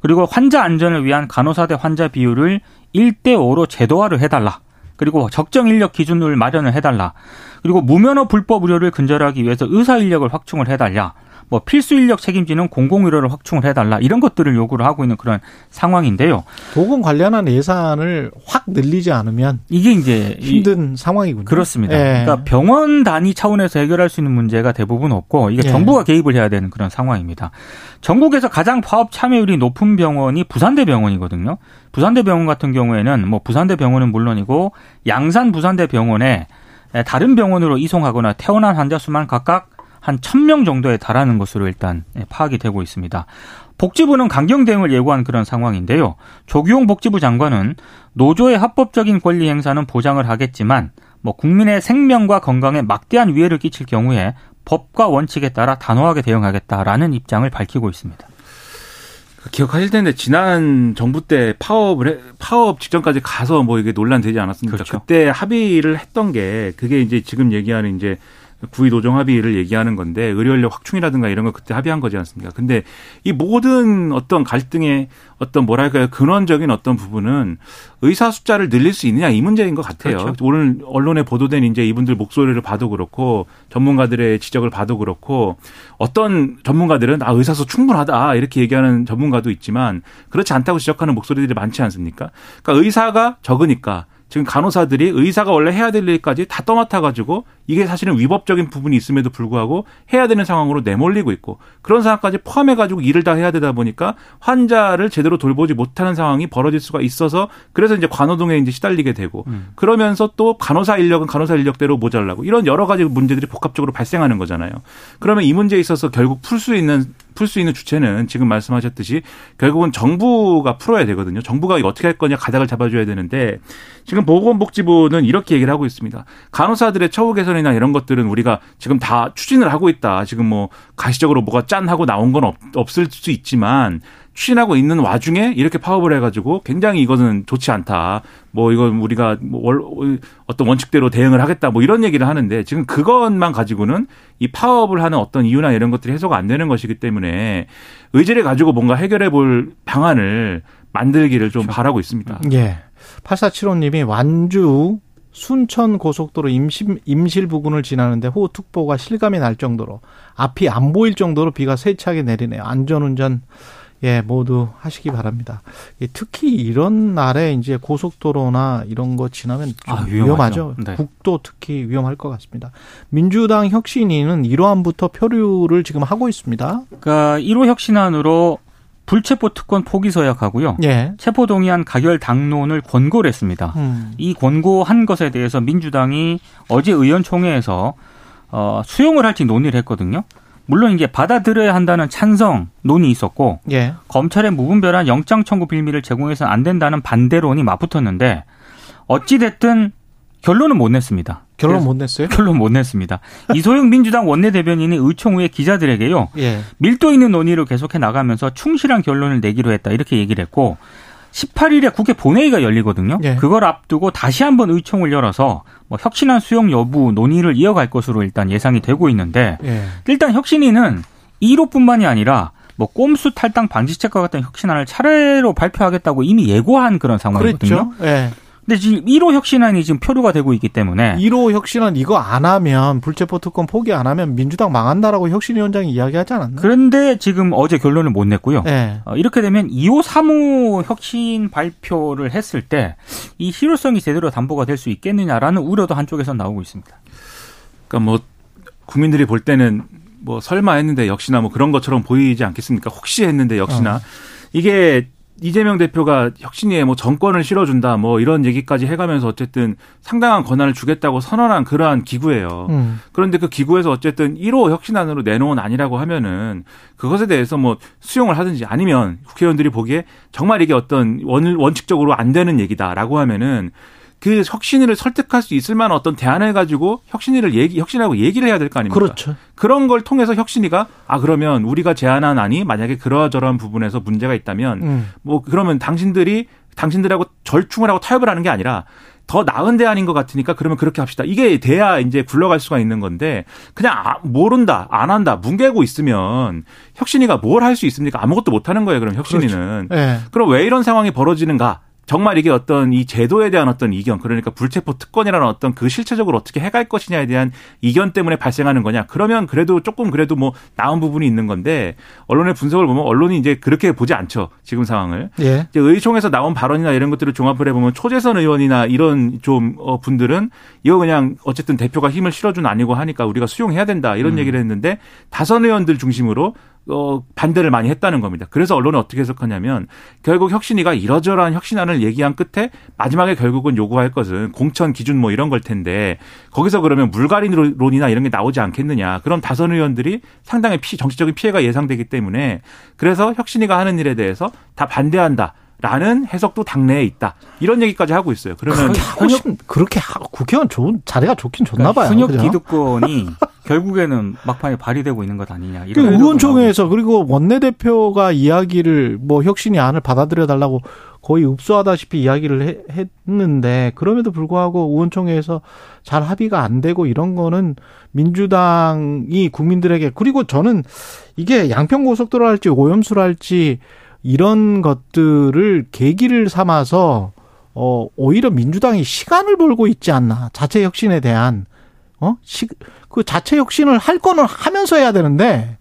그리고 환자 안전을 위한 간호사 대 환자 비율을 1대 5로 제도화를 해 달라. 그리고 적정 인력 기준을 마련을 해 달라. 그리고 무면허 불법 의료를 근절하기 위해서 의사 인력을 확충을 해 달라. 뭐 필수 인력 책임지는 공공의료를 확충을 해달라 이런 것들을 요구를 하고 있는 그런 상황인데요. 보건 관련한 예산을 확 늘리지 않으면 이게 이제 이- 힘든 상황이군요. 그렇습니다. 예. 그러니까 병원 단위 차원에서 해결할 수 있는 문제가 대부분 없고 이게 예. 정부가 개입을 해야 되는 그런 상황입니다. 전국에서 가장 파업 참여율이 높은 병원이 부산대 병원이거든요. 부산대 병원 같은 경우에는 뭐 부산대 병원은 물론이고 양산 부산대 병원에 다른 병원으로 이송하거나 퇴원한 환자 수만 각각 한 1000명 정도에 달하는 것으로 일단 파악이 되고 있습니다. 복지부는 강경 대응을 예고한 그런 상황인데요. 조규용 복지부 장관은 노조의 합법적인 권리 행사는 보장을 하겠지만 뭐 국민의 생명과 건강에 막대한 위해를 끼칠 경우에 법과 원칙에 따라 단호하게 대응하겠다라는 입장을 밝히고 있습니다. 기억하실 텐데 지난 정부 때 파업을 해, 파업 직전까지 가서 뭐 이게 논란되지 않았습니까? 그렇죠. 그때 합의를 했던 게 그게 이제 지금 얘기하는 이제 구의 노정 합의를 얘기하는 건데 의료 인력 확충이라든가 이런 거 그때 합의한 거지 않습니까? 근데 이 모든 어떤 갈등의 어떤 뭐랄까요 근원적인 어떤 부분은 의사 숫자를 늘릴 수 있느냐 이 문제인 것 같아요. 그렇죠. 오늘 언론에 보도된 이제 이분들 목소리를 봐도 그렇고 전문가들의 지적을 봐도 그렇고 어떤 전문가들은 아 의사 수 충분하다 이렇게 얘기하는 전문가도 있지만 그렇지 않다고 지적하는 목소리들이 많지 않습니까? 그러니까 의사가 적으니까 지금 간호사들이 의사가 원래 해야 될 일까지 다 떠맡아 가지고 이게 사실은 위법적인 부분이 있음에도 불구하고 해야 되는 상황으로 내몰리고 있고 그런 상황까지 포함해 가지고 일을 다 해야 되다 보니까 환자를 제대로 돌보지 못하는 상황이 벌어질 수가 있어서 그래서 이제 관호동에 이제 시달리게 되고 음. 그러면서 또 간호사 인력은 간호사 인력대로 모자라고 이런 여러 가지 문제들이 복합적으로 발생하는 거잖아요. 그러면 이 문제에 있어서 결국 풀 수 있는 풀 수 있는 주체는 지금 말씀하셨듯이 결국은 정부가 풀어야 되거든요. 정부가 어떻게 할 거냐 가닥을 잡아줘야 되는데 지금 보건복지부는 이렇게 얘기를 하고 있습니다. 간호사들의 처우 개선이나 이런 것들은 우리가 지금 다 추진을 하고 있다. 지금 뭐 가시적으로 뭐가 짠 하고 나온 건 없, 없을 수 있지만 추진하고 있는 와중에 이렇게 파업을 해가지고 굉장히 이것은 좋지 않다. 뭐 이건 우리가 뭐 어떤 원칙대로 대응을 하겠다. 뭐 이런 얘기를 하는데 지금 그것만 가지고는 이 파업을 하는 어떤 이유나 이런 것들이 해소가 안 되는 것이기 때문에 의지를 가지고 뭔가 해결해 볼 방안을 만들기를 좀 그렇죠. 바라고 있습니다. 예. 8475님이 완주 순천 고속도로 임실, 임실 부근을 지나는데 호우특보가 실감이 날 정도로 앞이 안 보일 정도로 비가 세차게 내리네요. 안전운전 예, 모두 하시기 바랍니다. 예, 특히 이런 날에 이제 고속도로나 이런 거 지나면 아, 위험하죠. 네. 국도 특히 위험할 것 같습니다. 민주당 혁신위는 1호안부터 표류를 지금 하고 있습니다. 그러니까 1호 혁신안으로 불체포 특권 포기 서약하고요. 예. 체포 동의안 가결 당론을 권고를 했습니다. 음. 이 권고한 것에 대해서 민주당이 어제 의원총회에서 어, 수용을 할지 논의를 했거든요. 물론 이게 받아들여야 한다는 찬성 논이 있었고 예. 검찰의 무분별한 영장 청구 빌미를 제공해서는 안 된다는 반대론이 맞붙었는데 어찌 됐든 결론은 못 냈습니다. 결론 못 냈어요? 결론 못 냈습니다. 이소영 민주당 원내대변인이 의총 후에 기자들에게요. 예. 밀도 있는 논의를 계속해 나가면서 충실한 결론을 내기로 했다 이렇게 얘기를 했고 18일에 국회 본회의가 열리거든요. 예. 그걸 앞두고 다시 한번 의총을 열어서 뭐 혁신안 수용 여부 논의를 이어갈 것으로 일단 예상이 되고 있는데 예. 일단 혁신위는 1호뿐만이 아니라 뭐 꼼수 탈당 방지책과 같은 혁신안을 차례로 발표하겠다고 이미 예고한 그런 상황이거든요. 그렇죠. 예. 근데 지금 1호 혁신안이 지금 표류가 되고 있기 때문에 1호 혁신안 이거 안 하면 불체포 특권 포기 안 하면 민주당 망한다라고 혁신위원장이 이야기하지 않았나요? 그런데 지금 어제 결론을 못 냈고요. 네. 어, 이렇게 되면 2호, 3호 혁신 발표를 했을 때 이 실효성이 제대로 담보가 될 수 있겠느냐라는 우려도 한쪽에서 나오고 있습니다. 그러니까 뭐 국민들이 볼 때는 뭐 설마 했는데 역시나 뭐 그런 것처럼 보이지 않겠습니까? 혹시 했는데 역시나 어. 이게 이재명 대표가 혁신위에 뭐 정권을 실어준다 뭐 이런 얘기까지 해가면서 어쨌든 상당한 권한을 주겠다고 선언한 그러한 기구예요. 음. 그런데 그 기구에서 어쨌든 1호 혁신안으로 내놓은 아니라고 하면은 그것에 대해서 뭐 수용을 하든지 아니면 국회의원들이 보기에 정말 이게 어떤 원, 원칙적으로 안 되는 얘기다라고 하면은 그 혁신위를 설득할 수 있을 만한 어떤 대안을 가지고 혁신위를 얘기 혁신하고 얘기를 해야 될 거 아닙니까? 그렇죠. 그런 걸 통해서 혁신위가 아 그러면 우리가 제안한 안이 만약에 그러저러한 부분에서 문제가 있다면 음. 뭐 그러면 당신들이 당신들하고 절충을 하고 타협을 하는 게 아니라 더 나은 대안인 것 같으니까 그러면 그렇게 합시다. 이게 돼야 이제 굴러갈 수가 있는 건데 그냥 아, 모른다, 안 한다, 뭉개고 있으면 혁신이가 뭘 할 수 있습니까? 아무것도 못 하는 거예요. 그럼 혁신이는. 그렇죠. 네. 그럼 왜 이런 상황이 벌어지는가? 정말 이게 어떤 이 제도에 대한 어떤 이견, 그러니까 불체포 특권이라는 어떤 그 실체적으로 어떻게 해갈 것이냐에 대한 이견 때문에 발생하는 거냐. 그러면 그래도 조금 그래도 뭐 나은 부분이 있는 건데 언론의 분석을 보면 언론이 이제 그렇게 보지 않죠. 지금 상황을. 예. 이제 의총에서 나온 발언이나 이런 것들을 종합을 해보면 초재선 의원이나 이런 좀 어, 분들은 이거 그냥 어쨌든 대표가 힘을 실어준 아니고 하니까 우리가 수용해야 된다 이런 음. 얘기를 했는데 다선 의원들 중심으로 어, 반대를 많이 했다는 겁니다. 그래서 언론은 어떻게 해석하냐면 결국 혁신이가 이러저러한 혁신안을 얘기한 끝에 마지막에 결국은 요구할 것은 공천 기준 뭐 이런 걸 텐데 거기서 그러면 물갈이론이나 이런 게 나오지 않겠느냐. 그럼 다선 의원들이 상당히 피, 정치적인 피해가 예상되기 때문에 그래서 혁신이가 하는 일에 대해서 다 반대한다. 라는 해석도 당내에 있다. 이런 얘기까지 하고 있어요. 그러면 현역 그렇게 국회의원 좋은 자리가 좋긴 좋나 봐요. 현역 기득권이 결국에는 막판에 발휘되고 있는 것 아니냐. 이런 그 의원총회에서 그리고 원내대표가 이야기를 뭐 혁신이 안을 받아들여 달라고 거의 읍소하다시피 이야기를 해, 했는데 그럼에도 불구하고 의원총회에서 잘 합의가 안 되고 이런 거는 민주당이 국민들에게 그리고 저는 이게 양평 고속도로 할지 오염수를 할지 이런 것들을 계기를 삼아서 어 오히려 민주당이 시간을 벌고 있지 않나 자체 혁신에 대한 어그 자체 혁신을 할 거는 하면서 해야 되는데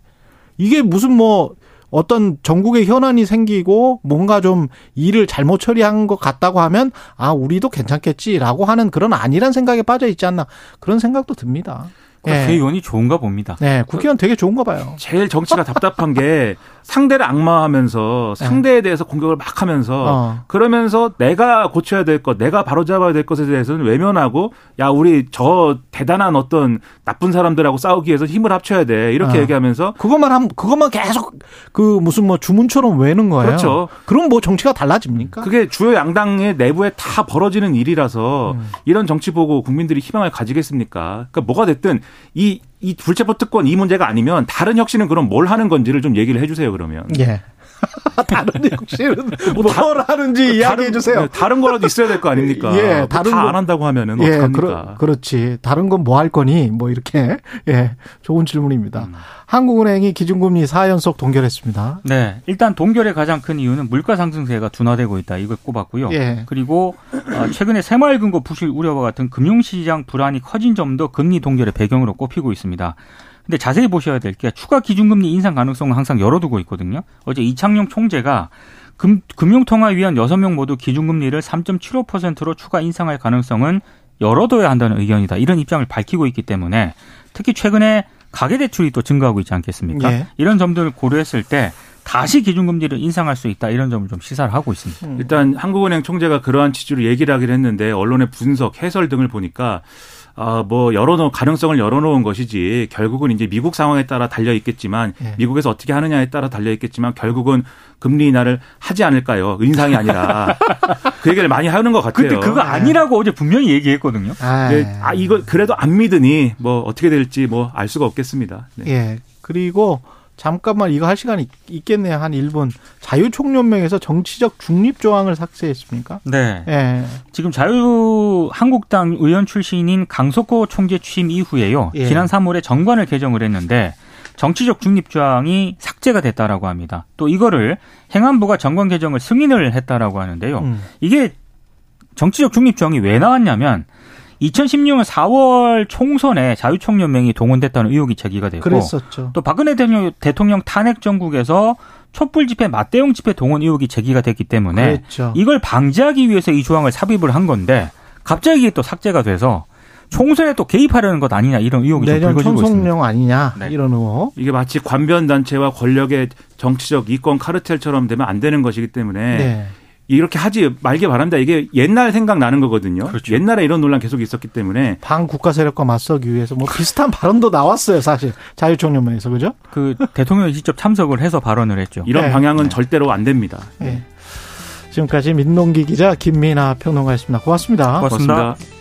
이게 무슨 뭐 어떤 전국의 현안이 생기고 뭔가 좀 일을 잘못 처리한 것 같다고 하면 아 우리도 괜찮겠지라고 하는 그런 아니란 생각에 빠져 있지 않나 그런 생각도 듭니다. 네. 국회의원이 좋은가 봅니다. 네, 국회의원 되게 좋은가 봐요. 제일 정치가 답답한 게 상대를 악마하면서 상대에 대해서 공격을 막 하면서 어. 그러면서 내가 고쳐야 될 것, 내가 바로잡아야 될 것에 대해서는 외면하고 야 우리 저 대단한 어떤 나쁜 사람들하고 싸우기 위해서 힘을 합쳐야 돼 이렇게 어. 얘기하면서 그것만 한 그것만 계속 그 무슨 뭐 주문처럼 외는 거예요. 그렇죠. 그럼 뭐 정치가 달라집니까? 그게 주요 양당의 내부에 다 벌어지는 일이라서 음. 이런 정치 보고 국민들이 희망을 가지겠습니까? 그러니까 뭐가 됐든 이, 이 불체포 특권 이 문제가 아니면 다른 혁신은 그럼 뭘 하는 건지를 좀 얘기를 해 주세요 그러면. 예. 다른 혁신은 뭐뭘 하는지 이야기해 주세요. 네, 다른 거라도 있어야 될 거 아닙니까? 예, 뭐 다른 다안 한다고 하면은 예, 어떡합니까? 그러, 그렇지. 다른 건 뭐 할 거니? 뭐 이렇게 예, 좋은 질문입니다. 음. 한국은행이 기준금리 4연속 동결했습니다. 네, 일단 동결의 가장 큰 이유는 물가 상승세가 둔화되고 있다. 이걸 꼽았고요. 예. 그리고 어, 최근에 새마을금고 부실 우려와 같은 금융시장 불안이 커진 점도 금리 동결의 배경으로 꼽히고 있습니다. 근데 자세히 보셔야 될 게 추가 기준금리 인상 가능성은 항상 열어두고 있거든요. 어제 이창용 총재가 금, 금융통화위원 6명 모두 기준금리를 3.75%로 추가 인상할 가능성은 열어둬야 한다는 의견이다. 이런 입장을 밝히고 있기 때문에 특히 최근에 가계대출이 또 증가하고 있지 않겠습니까? 예. 이런 점들을 고려했을 때 다시 기준금리를 인상할 수 있다 이런 점을 좀 시사를 하고 있습니다. 음. 일단 한국은행 총재가 그러한 취지로 얘기를 하긴 했는데 언론의 분석, 해설 등을 보니까 아, 뭐 열어놓은 가능성을 열어놓은 것이지 결국은 이제 미국 상황에 따라 달려 있겠지만 네. 미국에서 어떻게 하느냐에 따라 달려 있겠지만 결국은 금리 인하를 하지 않을까요? 인상이 아니라 그 얘기를 많이 하는 것 같아요. 근데 그거 아니라고 네. 어제 분명히 얘기했거든요. 네. 아 이거 그래도 안 믿으니 뭐 어떻게 될지 뭐 알 수가 없겠습니다. 네. 예. 그리고 잠깐만 이거 할 시간이 있겠네요. 한 1분. 자유총연맹에서 정치적 중립 조항을 삭제했습니까? 네. 예. 지금 자유 한국당 의원 출신인 강석호 총재 취임 이후에요. 예. 지난 3월에 정관을 개정을 했는데 정치적 중립 조항이 삭제가 됐다라고 합니다. 또 이거를 행안부가 정관 개정을 승인을 했다라고 하는데요. 음. 이게 정치적 중립 조항이 왜 나왔냐면 2016년 4월 총선에 자유총연맹이 동원됐다는 의혹이 제기가 되고 그랬었죠. 또 박근혜 대통령, 대통령 탄핵 정국에서 촛불 집회 맞대용 집회 동원 의혹이 제기가 됐기 때문에 그랬죠. 이걸 방지하기 위해서 이 조항을 삽입을 한 건데 갑자기 또 삭제가 돼서 총선에 또 개입하려는 것 아니냐 이런 의혹이 좀 불거지고 있습니다. 총선용 아니냐 네. 이런 의혹. 이게 마치 관변 단체와 권력의 정치적 이권 카르텔처럼 되면 안 되는 것이기 때문에 네. 이렇게 하지 말게 바란다. 이게 옛날 생각 나는 거거든요. 그렇죠. 옛날에 이런 논란 계속 있었기 때문에 반국가 세력과 맞서기 위해서 뭐 비슷한 발언도 나왔어요, 사실. 자유총연맹에서 그죠? 그 대통령이 직접 참석을 해서 발언을 했죠. 이런 네. 방향은 네. 절대로 안 됩니다. 네. 지금까지 민동기 기자 김민아 평론가였습니다. 고맙습니다. 고맙습니다. 고맙습니다.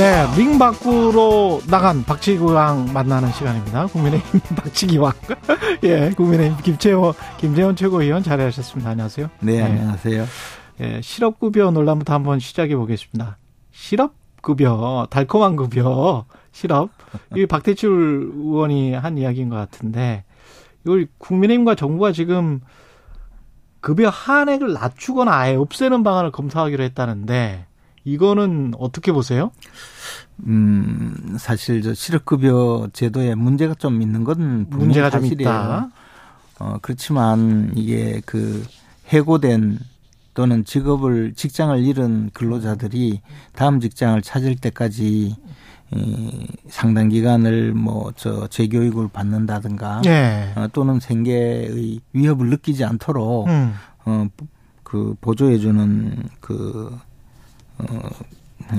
네, 링 밖으로 나간 박지구왕 만나는 시간입니다. 국민의힘 박지기왕. 예, 국민의힘 김채원, 김재원 최고위원 자리하셨습니다. 안녕하세요. 네, 네. 안녕하세요. 예, 실업급여 논란부터 한번 시작해 보겠습니다. 실업급여, 달콤한 급여, 실업. 이 박대출 의원이 한 이야기인 것 같은데, 이걸 국민의힘과 정부가 지금 급여 한액을 낮추거나 아예 없애는 방안을 검토하기로 했다는데, 이거는 어떻게 보세요? 음, 사실 저 실업급여 제도에 문제가 좀 있는 건 문제가 사실이에요. 좀 있다. 어, 그렇지만 이게 그 해고된 또는 직업을 직장을 잃은 근로자들이 다음 직장을 찾을 때까지 이 상당 기간을 뭐 저 재교육을 받는다든가 예. 어, 또는 생계의 위협을 느끼지 않도록 음. 어 그 보조해주는 그 어,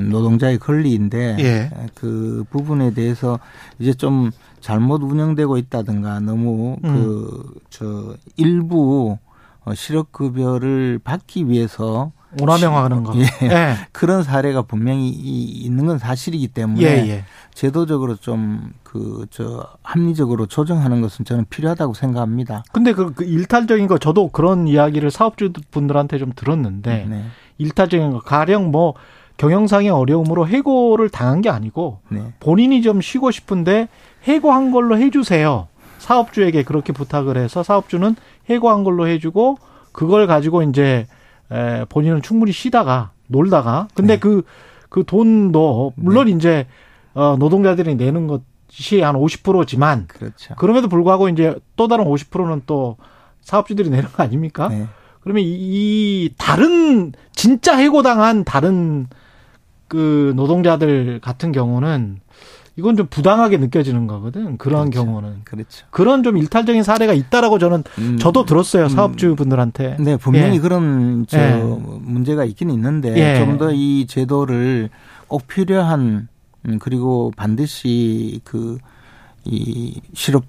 노동자의 권리인데 예. 그 부분에 대해서 이제 좀 잘못 운영되고 있다든가 너무 음. 그저 일부 어, 실업급여를 받기 위해서 오남용하는 거. 예. 예. 그런 사례가 분명히 이- 있는 건 사실이기 때문에 예, 예. 제도적으로 좀 그 저 합리적으로 조정하는 것은 저는 필요하다고 생각합니다. 근데 그, 그 일탈적인 거 저도 그런 이야기를 사업주 분들한테 좀 들었는데 네. 일탈적인 거 가령 뭐 경영상의 어려움으로 해고를 당한 게 아니고 네. 본인이 좀 쉬고 싶은데 해고한 걸로 해주세요. 사업주에게 그렇게 부탁을 해서 사업주는 해고한 걸로 해주고 그걸 가지고 이제 에, 본인은 충분히 쉬다가 놀다가 근데 네. 그그 돈도 물론 이제 어, 노동자들이 내는 것이 한 50%지만 그렇죠. 그럼에도 불구하고 이제 또 다른 50%는 또 사업주들이 내는 거 아닙니까? 네. 그러면 이, 이 다른 진짜 해고당한 다른 그 노동자들 같은 경우는 이건 좀 부당하게 느껴지는 거거든. 그런 그렇죠. 경우는 그렇죠. 그런 좀 일탈적인 사례가 있다라고 저는 음, 저도 들었어요 음. 사업주 분들한테. 네, 분명히 예. 그런 저 예. 문제가 있긴 있는데 예. 좀더 이 제도를 꼭 필요한 음, 그리고 반드시 그 이 실업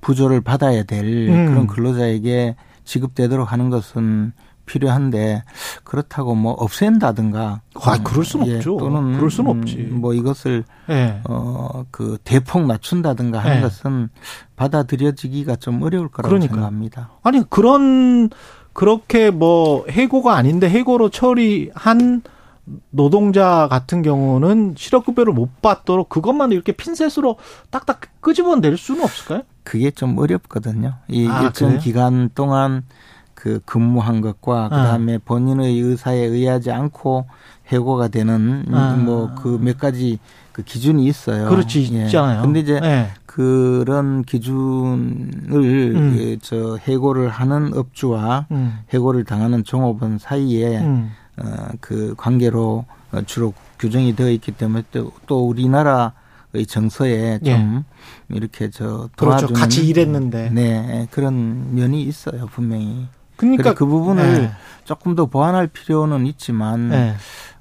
부조를 받아야 될 음. 그런 근로자에게 지급되도록 하는 것은 필요한데 그렇다고 뭐 없앤다든가 아, 그럴 순 예, 없죠. 또는 그럴 순 음, 없지. 뭐 이것을 예. 어그 대폭 낮춘다든가 하는 예. 것은 받아들여지기가 좀 어려울 거라고 그러니까요. 생각합니다. 아니 그런 그렇게 뭐 해고가 아닌데 해고로 처리한 노동자 같은 경우는 실업급여를 못 받도록 그것만 이렇게 핀셋으로 딱딱 끄집어낼 수는 없을까요? 그게 좀 어렵거든요. 이 아, 일정 그래요? 기간 동안 그 근무한 것과 그다음에 본인의 의사에 의하지 않고 해고가 되는 아. 뭐그 몇 가지 그 기준이 있어요. 그렇지 예. 있잖아요. 근데 이제 예. 그런 기준을 음. 그저 해고를 하는 업주와 음. 해고를 당하는 종업원 사이에 음. 어, 그 관계로 어, 주로 규정이 되어 있기 때문에 또, 또 우리나라의 정서에 좀 이렇게 저 예. 그렇죠. 도와주는 같이 일했는데. 네 그런 면이 있어요 분명히. 그러니까 그 부분을 예. 조금 더 보완할 필요는 있지만 예.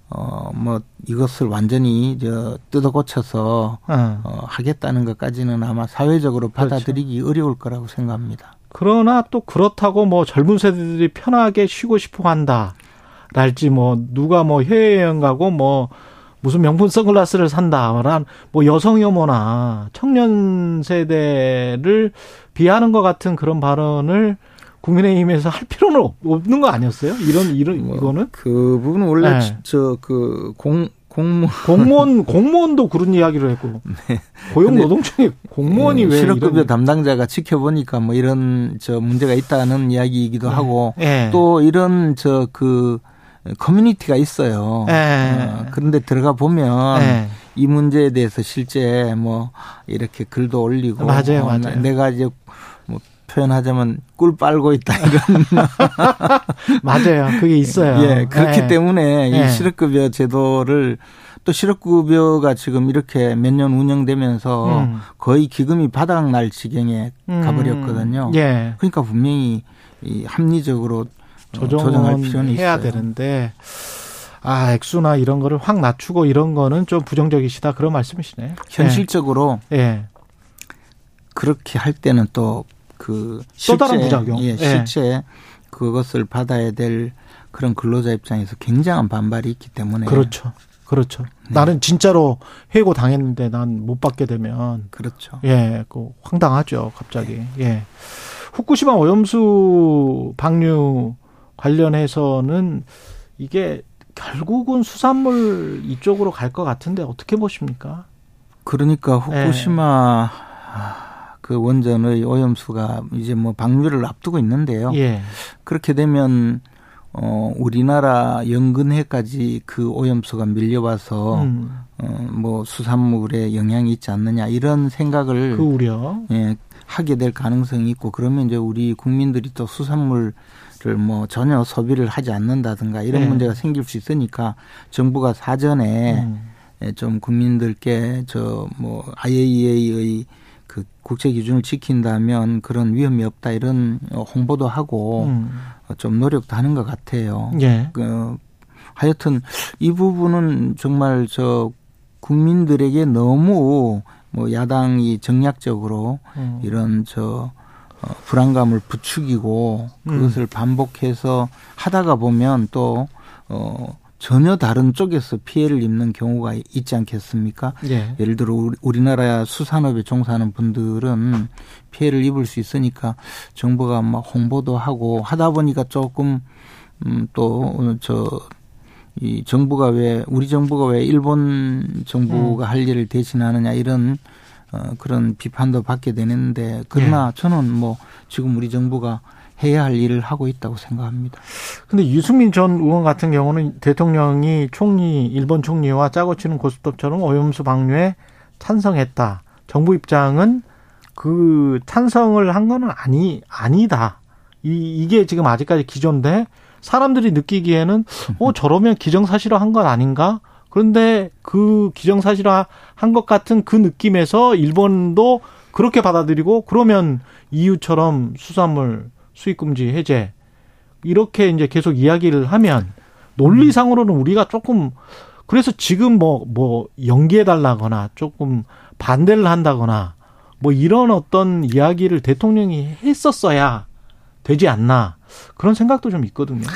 어뭐 이것을 완전히 저 뜯어 고쳐서 어. 어, 하겠다는 것까지는 아마 사회적으로 그렇죠. 받아들이기 어려울 거라고 생각합니다. 그러나 또 그렇다고 뭐 젊은 세대들이 편하게 쉬고 싶어 한다. 랄지 뭐 누가 뭐 해외여행 가고 뭐 무슨 명품 선글라스를 산다. 말한 뭐 여성 혐오나 청년 세대를 비하는 것 같은 그런 발언을 국민의힘에서 할 필요는 없- 없는 거 아니었어요? 이런 이런 뭐 이거는 그 부분은 원래 네. 저그공 공무 공무원 공무원도 그런 이야기를 했고 고용노동청의 공무원이 예, 왜 실업급여 이런 담당자가 지켜보니까 뭐 이런 저 문제가 있다는 이야기이기도 하고 예. 또 이런 저그 커뮤니티가 있어요. 예. 어, 그런데 들어가 보면 예. 이 문제에 대해서 실제 뭐 이렇게 글도 올리고 맞아요, 어, 맞아요. 내가 이제 뭐 표현하자면 꿀 빨고 있다 이런 맞아요. 그게 있어요. 예 그렇기 예. 때문에 예. 이 실업급여 제도를 또 실업급여가 지금 이렇게 몇 년 운영되면서 음. 거의 기금이 바닥 날 지경에 음. 가버렸거든요. 예. 그러니까 분명히 이 합리적으로 어, 조정은 해야 있어요. 되는데 아 액수나 이런 거를 확 낮추고 이런 거는 좀 부정적이시다 그런 말씀이시네. 현실적으로 예. 예. 그렇게 할 때는 또 그 또 다른 부작용. 예, 예. 실제 그것을 받아야 될 그런 근로자 입장에서 굉장한 반발이 있기 때문에 그렇죠. 그렇죠. 네. 나는 진짜로 해고 당했는데 난 못 받게 되면 그렇죠. 예, 그 황당하죠, 갑자기. 예. 후쿠시마 오염수 방류 관련해서는 이게 결국은 수산물 이쪽으로 갈 것 같은데 어떻게 보십니까? 그러니까 예. 후쿠시마 그 원전의 오염수가 이제 뭐 방류를 앞두고 있는데요. 예. 그렇게 되면 어 우리나라 연근해까지 그 오염수가 밀려와서 음, 어뭐 수산물에 영향이 있지 않느냐 이런 생각을 그 우려. 예, 하게 될 가능성이 있고 그러면 이제 우리 국민들이 또 수산물 을 뭐 전혀 소비를 하지 않는다든가 이런 네. 문제가 생길 수 있으니까 정부가 사전에 음. 좀 국민들께 저 뭐 IAEA의 그 국제 기준을 지킨다면 그런 위험이 없다 이런 홍보도 하고 음. 좀 노력도 하는 것 같아요. 예. 그 하여튼 이 부분은 정말 저 국민들에게 너무 뭐 야당이 정략적으로 음. 이런 저 어, 불안감을 부추기고 그것을 음. 반복해서 하다가 보면 또 어, 전혀 다른 쪽에서 피해를 입는 경우가 있지 않겠습니까? 예. 예를 들어 우리, 나라 수산업에 종사하는 분들은 피해를 입을 수 있으니까 정부가 막 홍보도 하고 하다 보니까 조금 음, 또저 이 정부가 왜 우리 정부가 왜 일본 정부가 음. 할 일을 대신하느냐 이런 어, 그런 비판도 받게 되는데 그러나 네. 저는 뭐 지금 우리 정부가 해야 할 일을 하고 있다고 생각합니다. 근데 유승민 전 의원 같은 경우는 대통령이 총리 일본 총리와 짜고 치는 고스톱처럼 오염수 방류에 찬성했다. 정부 입장은 그 찬성을 한 거는 아니 아니다. 이 이게 지금 아직까지 기존데 사람들이 느끼기에는 어 저러면 기정사실화 한 건 아닌가? 그런데 그 기정사실화 한 것 같은 그 느낌에서 일본도 그렇게 받아들이고 그러면 EU처럼 수산물 수입 금지 해제 이렇게 이제 계속 이야기를 하면 논리상으로는 우리가 조금 그래서 지금 뭐뭐 뭐 연기해 달라거나 조금 반대를 한다거나 뭐 이런 어떤 이야기를 대통령이 했었어야 되지 않나 그런 생각도 좀 있거든요.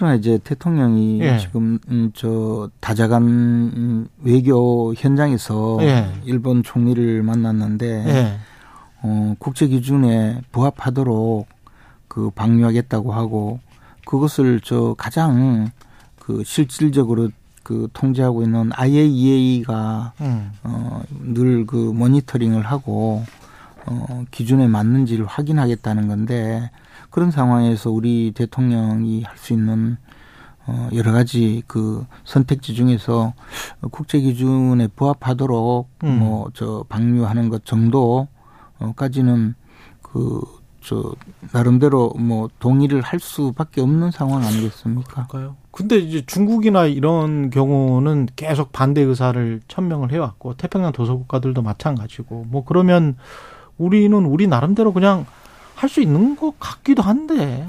그러나 이제 대통령이 예. 지금 음, 저 다자간 음, 외교 현장에서 예. 일본 총리를 만났는데 예. 어, 국제 기준에 부합하도록 그 방류하겠다고 하고 그것을 저 가장 그 실질적으로 그 통제하고 있는 IAEA가 음. 어늘 그 모니터링을 하고 어 기준에 맞는지를 확인하겠다는 건데 그런 상황에서 우리 대통령이 할 수 있는 어 여러 가지 그 선택지 중에서 국제 기준에 부합하도록 음. 뭐저 방류하는 것 정도까지는 그저 나름대로 뭐 동의를 할 수밖에 없는 상황 아니겠습니까? 그럴까요? 근데 이제 중국이나 이런 경우는 계속 반대 의사를 천명을 해왔고 태평양 도서국가들도 마찬가지고 뭐 그러면 우리는 우리 나름대로 그냥 할 수 있는 것 같기도 한데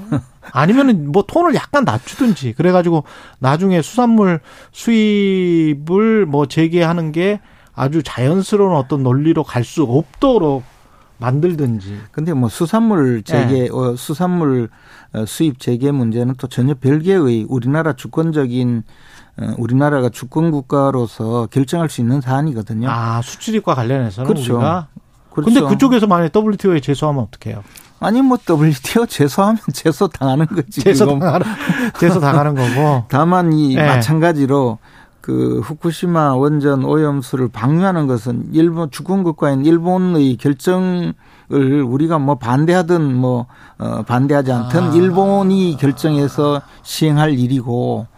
아니면은 뭐 톤을 약간 낮추든지 그래가지고 나중에 수산물 수입을 뭐 재개하는 게 아주 자연스러운 어떤 논리로 갈 수 없도록 만들든지. 근데 뭐 수산물 재개, 네. 어, 수산물 어, 수입 재개 문제는 또 전혀 별개의 우리나라 주권적인 어, 우리나라가 주권 국가로서 결정할 수 있는 사안이거든요. 아 수출입과 관련해서는 그렇죠. 우리가. 그렇죠. 근데 그쪽에서 만약 WTO에 제소하면 어떡해요? 아니 뭐 WTO 제소하면 제소 당하는 거지. 제소 당하는 제소 당하는 거고. 다만 이 네. 마찬가지로 그 후쿠시마 원전 오염수를 방류하는 것은 일본 주권 국가인 일본의 결정을 우리가 뭐 반대하든 뭐 어, 반대하지 않든 아. 일본이 결정해서 시행할 일이고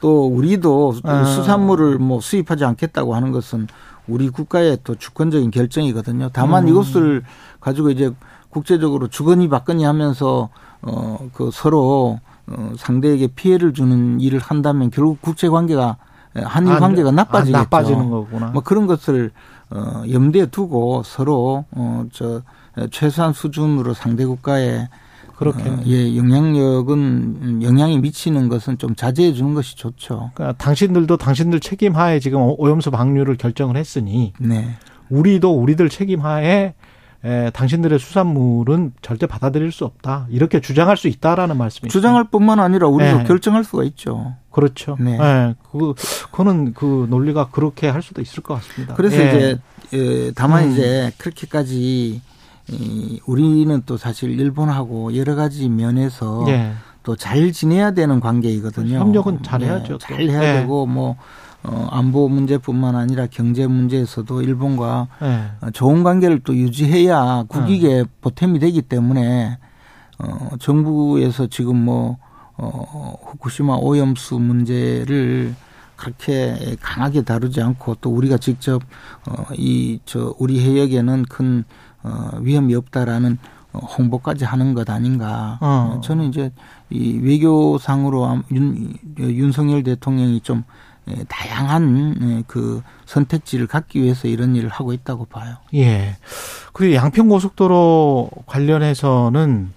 또 우리도 아. 수산물을 뭐 수입하지 않겠다고 하는 것은 우리 국가의 또 주권적인 결정이거든요. 다만 음. 이것을 가지고 이제 국제적으로 주거니 받거니 하면서 어 그 서로 어 상대에게 피해를 주는 일을 한다면 결국 국제 관계가 한일 관계가 나빠지겠죠. 아, 나빠지는 거구나. 뭐 그런 것을 어 염두에 두고 서로 어저 최소한 수준으로 상대 국가에 그렇게 어, 예 영향력은 영향이 미치는 것은 좀 자제해 주는 것이 좋죠. 그러니까 당신들도 당신들 책임하에 지금 오염수 방류를 결정을 했으니 네. 우리도 우리들 책임하에 에, 당신들의 수산물은 절대 받아들일 수 없다. 이렇게 주장할 수 있다라는 말씀이죠. 주장할 뿐만 아니라 우리도 네. 결정할 수가 있죠. 그렇죠. 네. 네. 그, 그거는 그 논리가 그렇게 할 수도 있을 것 같습니다. 그래서 예. 이제, 예, 다만 음. 이제 그렇게까지 이, 우리는 또 사실 일본하고 여러 가지 면에서 예. 또잘 지내야 되는 관계이거든요. 협력은 잘 해야죠. 네, 잘 해야 예. 되고 뭐 어, 안보 문제뿐만 아니라 경제 문제에서도 일본과 네. 좋은 관계를 또 유지해야 국익에 네. 보탬이 되기 때문에 어, 정부에서 지금 뭐 어, 후쿠시마 오염수 문제를 그렇게 강하게 다루지 않고 또 우리가 직접 어, 이 저 우리 해역에는 큰 어, 위험이 없다라는 홍보까지 하는 것 아닌가. 어. 저는 이제 이 외교상으로 윤, 윤석열 대통령이 좀 예, 다양한 예, 그 선택지를 갖기 위해서 이런 일을 하고 있다고 봐요. 예. 그리고 양평 고속도로 관련해서는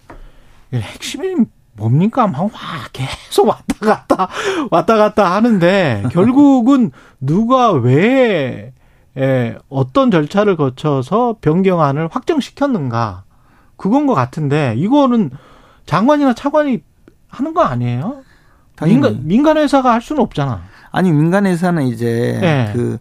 핵심이 뭡니까? 막 와, 계속 왔다 갔다, 왔다 갔다 하는데, 결국은 누가 왜, 에, 어떤 절차를 거쳐서 변경안을 확정시켰는가. 그건 것 같은데, 이거는 장관이나 차관이 하는 거 아니에요? 민간, 민간 회사가 할 수는 없잖아. 아니, 민간 회사는 이제, 네. 그,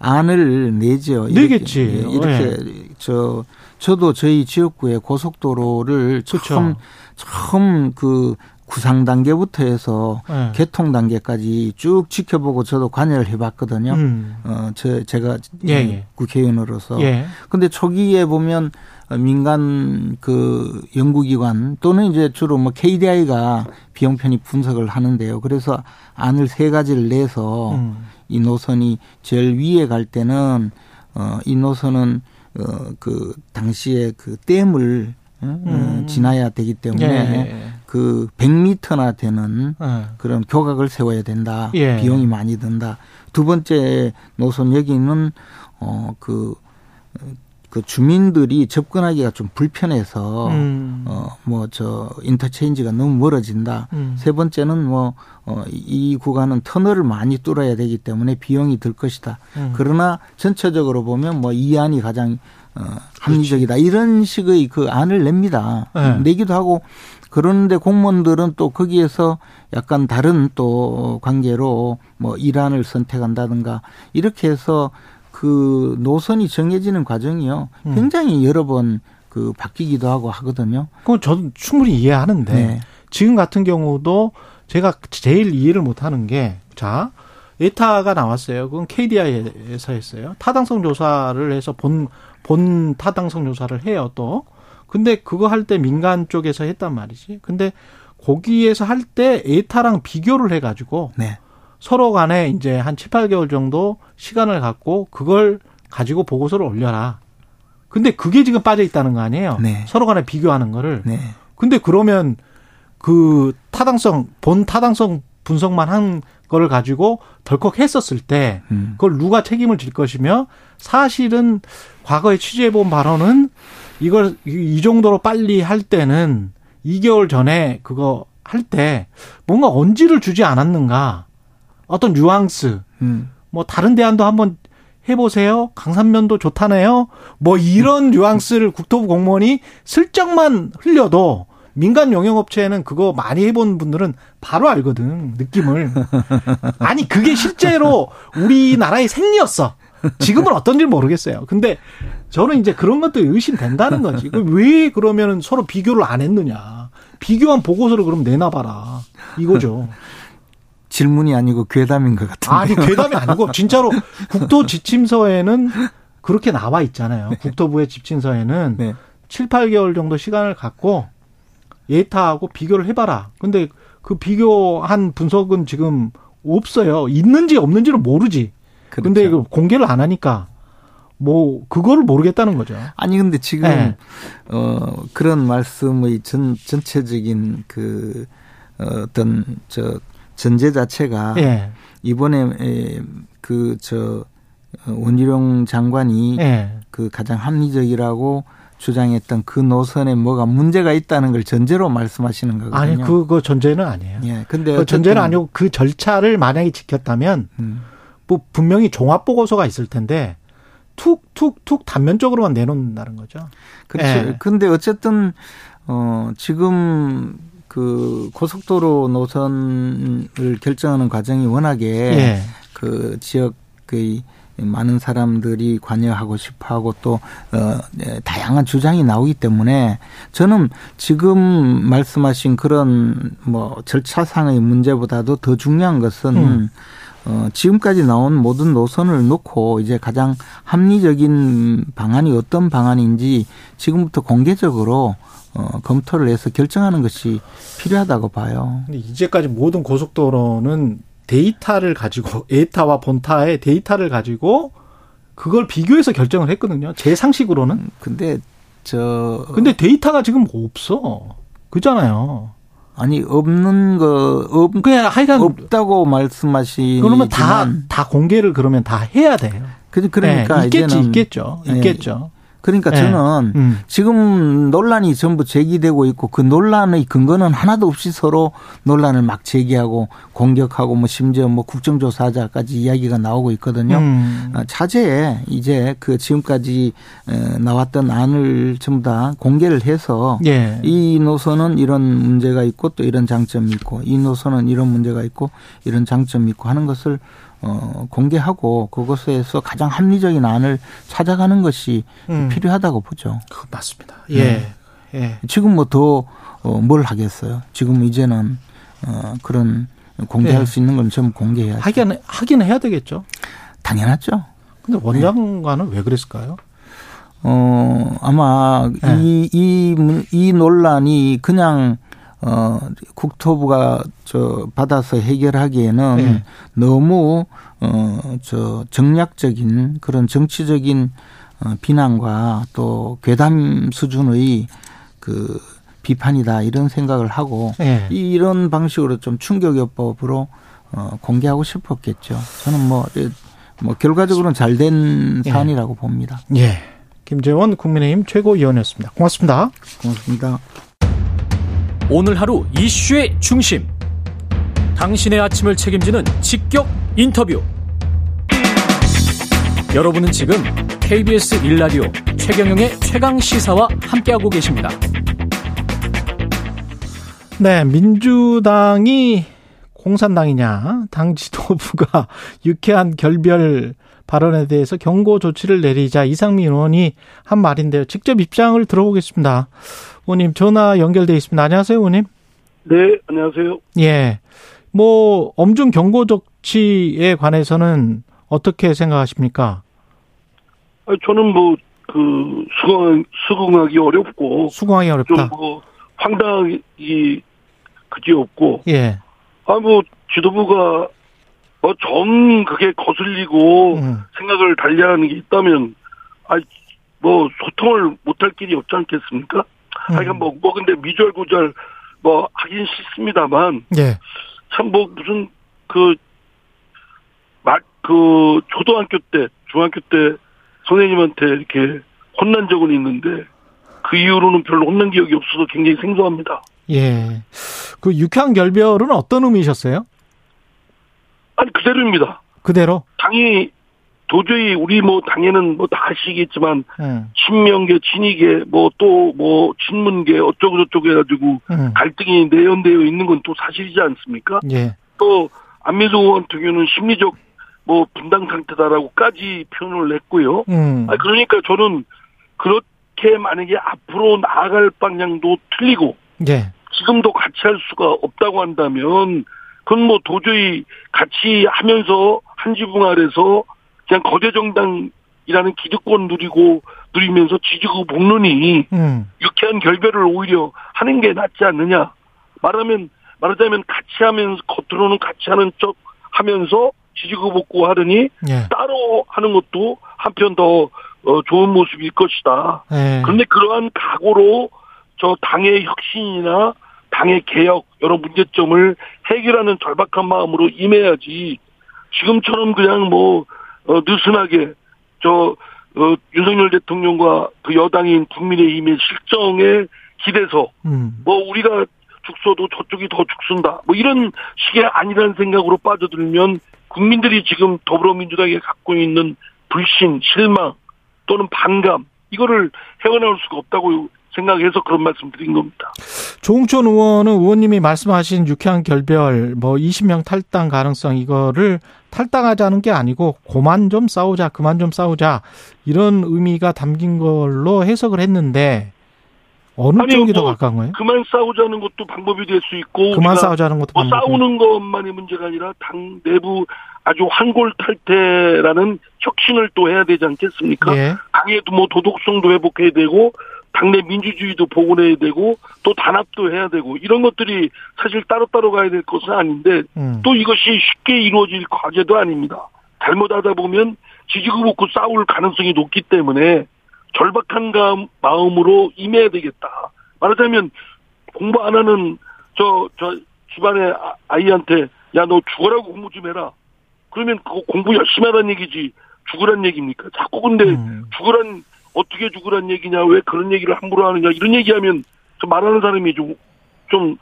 안을 내죠. 내겠지. 이렇게, 이렇게 네. 저, 저도 저희 지역구의 고속도로를 그렇죠. 처음 처음 그 구상 단계부터 해서 네. 개통 단계까지 쭉 지켜보고 저도 관여를 해봤거든요. 음. 어, 저 제가 예, 예. 국회의원으로서. 예. 근데 초기에 보면 민간 그 연구기관 또는 이제 주로 뭐 KDI가 비용 편입 분석을 하는데요. 그래서 안을 세 가지를 내서 음. 이 노선이 제일 위에 갈 때는 어, 이 노선은 어, 그 당시에 그 댐을 음. 음. 지나야 되기 때문에 예. 예, 예. 그 100m나 되는 예. 그런 교각을 세워야 된다. 예. 비용이 많이 든다. 두 번째 노선 여기는 어그 그 주민들이 접근하기가 좀 불편해서 음. 어뭐 저 인터체인지가 너무 멀어진다. 음. 세 번째는 뭐어이 구간은 터널을 많이 뚫어야 되기 때문에 비용이 들 것이다. 음. 그러나 전체적으로 보면 뭐 이 안이 가장 어, 합리적이다. 그렇지. 이런 식의 그 안을 냅니다. 네. 내기도 하고 그런데 공무원들은 또 거기에서 약간 다른 또 관계로 뭐 일안을 선택한다든가 이렇게 해서 그 노선이 정해지는 과정이요. 음. 굉장히 여러 번 그 바뀌기도 하고 하거든요. 그건 저도 충분히 이해하는데 네. 지금 같은 경우도 제가 제일 이해를 못 하는 게 자, 에타가 나왔어요. 그건 KDI에서 했어요. 타당성 조사를 해서 본, 본 타당성 조사를 해요, 또. 근데 그거 할 때 민간 쪽에서 했단 말이지. 근데 거기에서 할 때 에타랑 비교를 해가지고 네. 서로 간에 이제 한 7, 8개월 정도 시간을 갖고 그걸 가지고 보고서를 올려라. 근데 그게 지금 빠져 있다는 거 아니에요? 네. 서로 간에 비교하는 거를. 네. 근데 그러면 그 타당성, 본 타당성 분석만 한 거를 가지고 덜컥 했었을 때 음. 그걸 누가 책임을 질 것이며 사실은 과거에 취재해 본 바로는 이걸 이 정도로 빨리 할 때는 2개월 전에 그거 할 때 뭔가 언지를 주지 않았는가 어떤 뉘앙스 음. 뭐 다른 대안도 한번 해보세요 강산면도 좋다네요 뭐 이런 뉘앙스를 국토부 공무원이 슬쩍만 흘려도 민간 용역업체는 그거 많이 해본 분들은 바로 알거든 느낌을. 아니 그게 실제로 우리나라의 생리였어. 지금은 어떤지 모르겠어요. 근데 저는 이제 그런 것도 의심된다는 거지. 왜 그러면은 서로 비교를 안 했느냐. 비교한 보고서를 그럼 내놔봐라. 이거죠. 질문이 아니고 괴담인 것 같은데. 아니, 괴담이 아니고, 진짜로 국토 지침서에는 그렇게 나와 있잖아요. 국토부의 지침서에는 네. 7, 8개월 정도 시간을 갖고 예타하고 비교를 해봐라. 근데 그 비교한 분석은 지금 없어요. 있는지 없는지는 모르지. 그렇죠. 근데 공개를 안 하니까 뭐 그거를 모르겠다는 거죠. 아니 근데 지금 네. 어 그런 말씀의 전 전체적인 그 어, 어떤 저 전제 자체가 네. 이번에 그 저 원희룡 장관이 네. 그 가장 합리적이라고 주장했던 그 노선에 뭐가 문제가 있다는 걸 전제로 말씀하시는 거거든요. 아니 그거 전제는 아니에요. 예. 근데 그 전제는 아니고 그 절차를 만약에 지켰다면 음. 뭐 분명히 종합 보고서가 있을 텐데 툭툭툭 단면적으로만 내놓는다는 거죠. 그렇죠. 예. 근데 어쨌든 어 지금 그 고속도로 노선을 결정하는 과정이 워낙에 예. 그 지역의 많은 사람들이 관여하고 싶어 하고 또 어, 네, 다양한 주장이 나오기 때문에 저는 지금 말씀하신 그런 뭐 절차상의 문제보다도 더 중요한 것은 음. 어, 지금까지 나온 모든 노선을 놓고 이제 가장 합리적인 방안이 어떤 방안인지 지금부터 공개적으로 어, 검토를 해서 결정하는 것이 필요하다고 봐요. 근데 이제까지 모든 고속도로는 데이터를 가지고 에타와 본타의 데이터를 가지고 그걸 비교해서 결정을 했거든요. 제 상식으로는. 음, 근데 저 근데 데이터가 지금 없어. 그잖아요. 아니 없는 거 없, 그냥 하여간 없다고 말씀하시 그러면 다다 공개를 그러면 다 해야 돼요. 그러니까 네, 있겠지 있겠죠 있겠죠. 그러니까 네. 저는 음. 지금 논란이 전부 제기되고 있고 그 논란의 근거는 하나도 없이 서로 논란을 막 제기하고 공격하고 뭐 심지어 뭐 국정조사자까지 이야기가 나오고 있거든요. 음. 아, 차제에 이제 그 지금까지 나왔던 안을 전부 다 공개를 해서 예. 이 노선은 이런 문제가 있고 또 이런 장점이 있고 이 노선은 이런 문제가 있고 이런 장점이 있고 하는 것을 어, 공개하고 그것에서 가장 합리적인 안을 찾아가는 것이 음. 필요하다고 보죠. 그 맞습니다. 예. 네. 예. 지금 뭐 더뭘 어, 하겠어요. 지금 이제는 어, 그런 공개할 예. 수 있는 건 전부 공개해야 하긴 하긴 해야 되겠죠. 당연하죠. 근데 원장관은 네. 왜 그랬을까요? 어, 아마 네. 이, 이, 이 논란이 그냥 어, 국토부가 저 받아서 해결하기에는 네. 너무 어, 저 정략적인 그런 정치적인 어, 비난과 또 괴담 수준의 그 비판이다 이런 생각을 하고 네. 이런 방식으로 좀 충격요법으로 어, 공개하고 싶었겠죠. 저는 뭐, 뭐 결과적으로는 잘된 예. 사안이라고 봅니다. 예. 김재원 국민의힘 최고위원이었습니다. 고맙습니다. 고맙습니다. 오늘 하루 이슈의 중심. 당신의 아침을 책임지는 직격 인터뷰. 여러분은 지금 KBS 일라디오 최경영의 최강 시사와 함께하고 계십니다. 네, 민주당이 공산당이냐, 당 지도부가 유쾌한 결별 발언에 대해서 경고 조치를 내리자 이상민 의원이 한 말인데요. 직접 입장을 들어보겠습니다. 의원님 전화 연결돼 있습니다. 안녕하세요, 의원님. 네, 안녕하세요. 예. 뭐 엄중 경고 조치에 관해서는 어떻게 생각하십니까? 아, 저는 뭐 그 수긍 수긍하기 어렵고 수긍하기 어렵다. 좀뭐 황당이 그지 없고. 예. 아뭐 지도부가 뭐정 그게 거슬리고 음. 생각을 달리하는 게 있다면 아뭐 소통을 못할 길이 없지 않겠습니까? 음. 하여간 뭐, 뭐 근데 미절구절 뭐 하긴 싫습니다만. 예. 참뭐 무슨 그, 막, 그, 초등학교 때, 중학교 때 선생님한테 이렇게 혼난 적은 있는데 그 이후로는 별로 혼난 기억이 없어서 굉장히 생소합니다. 예. 그 육향 결별은 어떤 의미셨어요? 아니, 그대로입니다. 그대로? 당이 도저히 우리 뭐 당에는 뭐 다 아시겠지만 음. 친명계, 친이계, 뭐 또뭐 뭐 친문계 어쩌고 저쩌고 해가지고 음. 갈등이 내연되어 있는 건 또 사실이지 않습니까? 예. 또 안민석 의원 같은 경우는 심리적 뭐 분당 상태다라고까지 표현을 했고요. 음. 아 그러니까 저는 그렇게 만약에 앞으로 나아갈 방향도 틀리고 예. 지금도 같이 할 수가 없다고 한다면 그건 뭐 도저히 같이 하면서 한 지붕 아래서 그냥 거대 정당이라는 기득권 누리고 누리면서 지지고 볶느니 음. 유쾌한 결별을 오히려 하는 게 낫지 않느냐. 말하면 말하자면 같이 하면서 겉으로는 같이 하는 척 하면서 지지고 볶고 하더니 예. 따로 하는 것도 한편 더 어, 좋은 모습일 것이다. 예. 그런데 그러한 각오로 저 당의 혁신이나 당의 개혁 여러 문제점을 해결하는 절박한 마음으로 임해야지 지금처럼 그냥 뭐 어, 느슨하게 저 어, 윤석열 대통령과 그 여당인 국민의힘의 실정에 기대서 음. 뭐 우리가 죽서도 저쪽이 더 죽순다 뭐 이런 식의 아니라는 생각으로 빠져들면 국민들이 지금 더불어민주당에 갖고 있는 불신, 실망 또는 반감 이거를 헤어나올 수가 없다고 생각해서 그런 말씀 드린 겁니다. 조홍천 의원은 의원님이 말씀하신 유쾌한 결별, 뭐 20명 탈당 가능성 이거를 탈당하자는 게 아니고 고만 좀 싸우자, 그만 좀 싸우자 이런 의미가 담긴 걸로 해석을 했는데 어느 아니, 쪽이 뭐, 더 가까운 거예요? 그만 싸우자는 것도 방법이 될 수 있고 그만 싸우자는 것도 뭐 싸우는 것만이 문제가 아니라 당 내부 아주 환골탈태라는 혁신을 또 해야 되지 않겠습니까? 예. 당에도 뭐 도덕성도 회복해야 되고 당내 민주주의도 복원해야 되고 또 단합도 해야 되고 이런 것들이 사실 따로따로 가야 될 것은 아닌데 음. 또 이것이 쉽게 이루어질 과제도 아닙니다. 잘못하다 보면 지지고 볶고 싸울 가능성이 높기 때문에 절박한 마음으로 임해야 되겠다. 말하자면 공부 안 하는 저, 저, 집안의 아, 아이한테, 야, 너 죽어라고 공부 좀 해라. 그러면 그거 공부 열심히 하라는 얘기지, 죽으란 얘기입니까? 자꾸 근데 음. 죽으란, 어떻게 죽으란 얘기냐, 왜 그런 얘기를 함부로 하느냐, 이런 얘기하면 말하는 사람이 좀, 좀,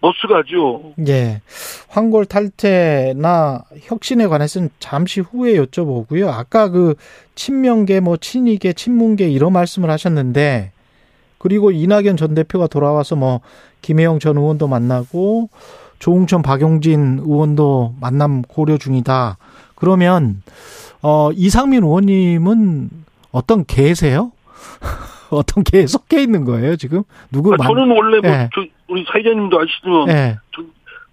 머스가죠. 예. 황골 탈퇴나 혁신에 관해서는 잠시 후에 여쭤보고요. 아까 그 친명계, 뭐 친이계, 친문계 이런 말씀을 하셨는데 그리고 이낙연 전 대표가 돌아와서 뭐 김혜영 전 의원도 만나고 조웅천 박용진 의원도 만남 고려 중이다. 그러면 어 이상민 의원님은 어떤 개세요? 어떤 개에 섞여 있는 거예요 지금? 누구? 아, 저는 원래 뭐 네. 저, 우리 사회자님도 아시지만 네. 전,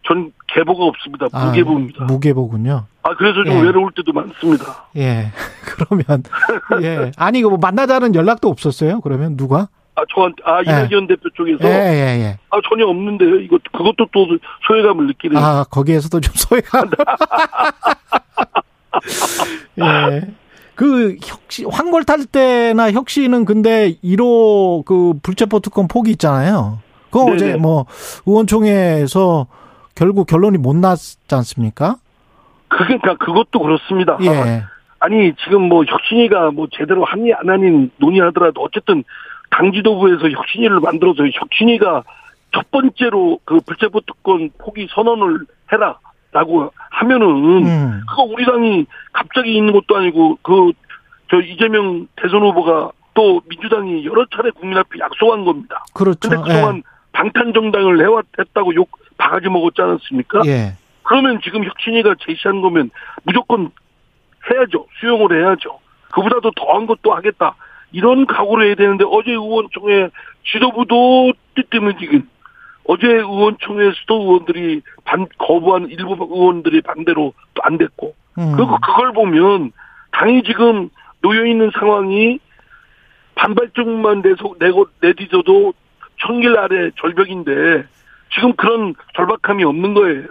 전 계보가 없습니다. 아, 무계보입니다. 아, 무계보군요. 아 그래서 좀 예. 외로울 때도 많습니다. 예. 그러면 예. 아니 그뭐 만나자는 연락도 없었어요? 그러면 누가? 아, 저한테, 아, 예. 이낙연 예. 대표 쪽에서. 예, 예, 예. 아, 전혀 없는데요. 이거, 그것도 또 소외감을 느끼는. 아, 거기에서도 좀 소외감. 예. 그 혁시, 황골 탈 때나 혁신은 근데 1호 그 불체포 특권 포기 있잖아요. 그거 네네. 어제 뭐 의원총회에서 결국 결론이 못 났지 않습니까? 그러니까 그것도 그렇습니다. 예. 아니 지금 뭐 혁신이가 뭐 제대로 하니 안 하니 논의하더라도 어쨌든 당 지도부에서 혁신위를 만들어서 혁신위가 첫 번째로 그 불체포 특권 포기 선언을 해라 라고 하면은 음. 그거 우리 당이 갑자기 있는 것도 아니고 그 저 이재명 대선 후보가 또 민주당이 여러 차례 국민 앞에 약속한 겁니다. 그렇죠. 근데 그동안 예. 방탄 정당을 해왔했다고 욕 바가지 먹었지 않았습니까? 예. 그러면 지금 혁신위가 제시한 거면 무조건 해야죠. 수용을 해야죠. 그보다도 더한 것도 하겠다. 이런 각오를 해야 되는데 어제 의원총회 지도부도 뜨뜨문지긴 어제 의원총회에서도 의원들이 반 거부한 일부 의원들이 반대로 또 안 됐고 음. 그리고 그걸 보면 당이 지금 놓여 있는 상황이 반발적만 내서 내고 내디뎌도 천길 아래 절벽인데 지금 그런 절박함이 없는 거예요.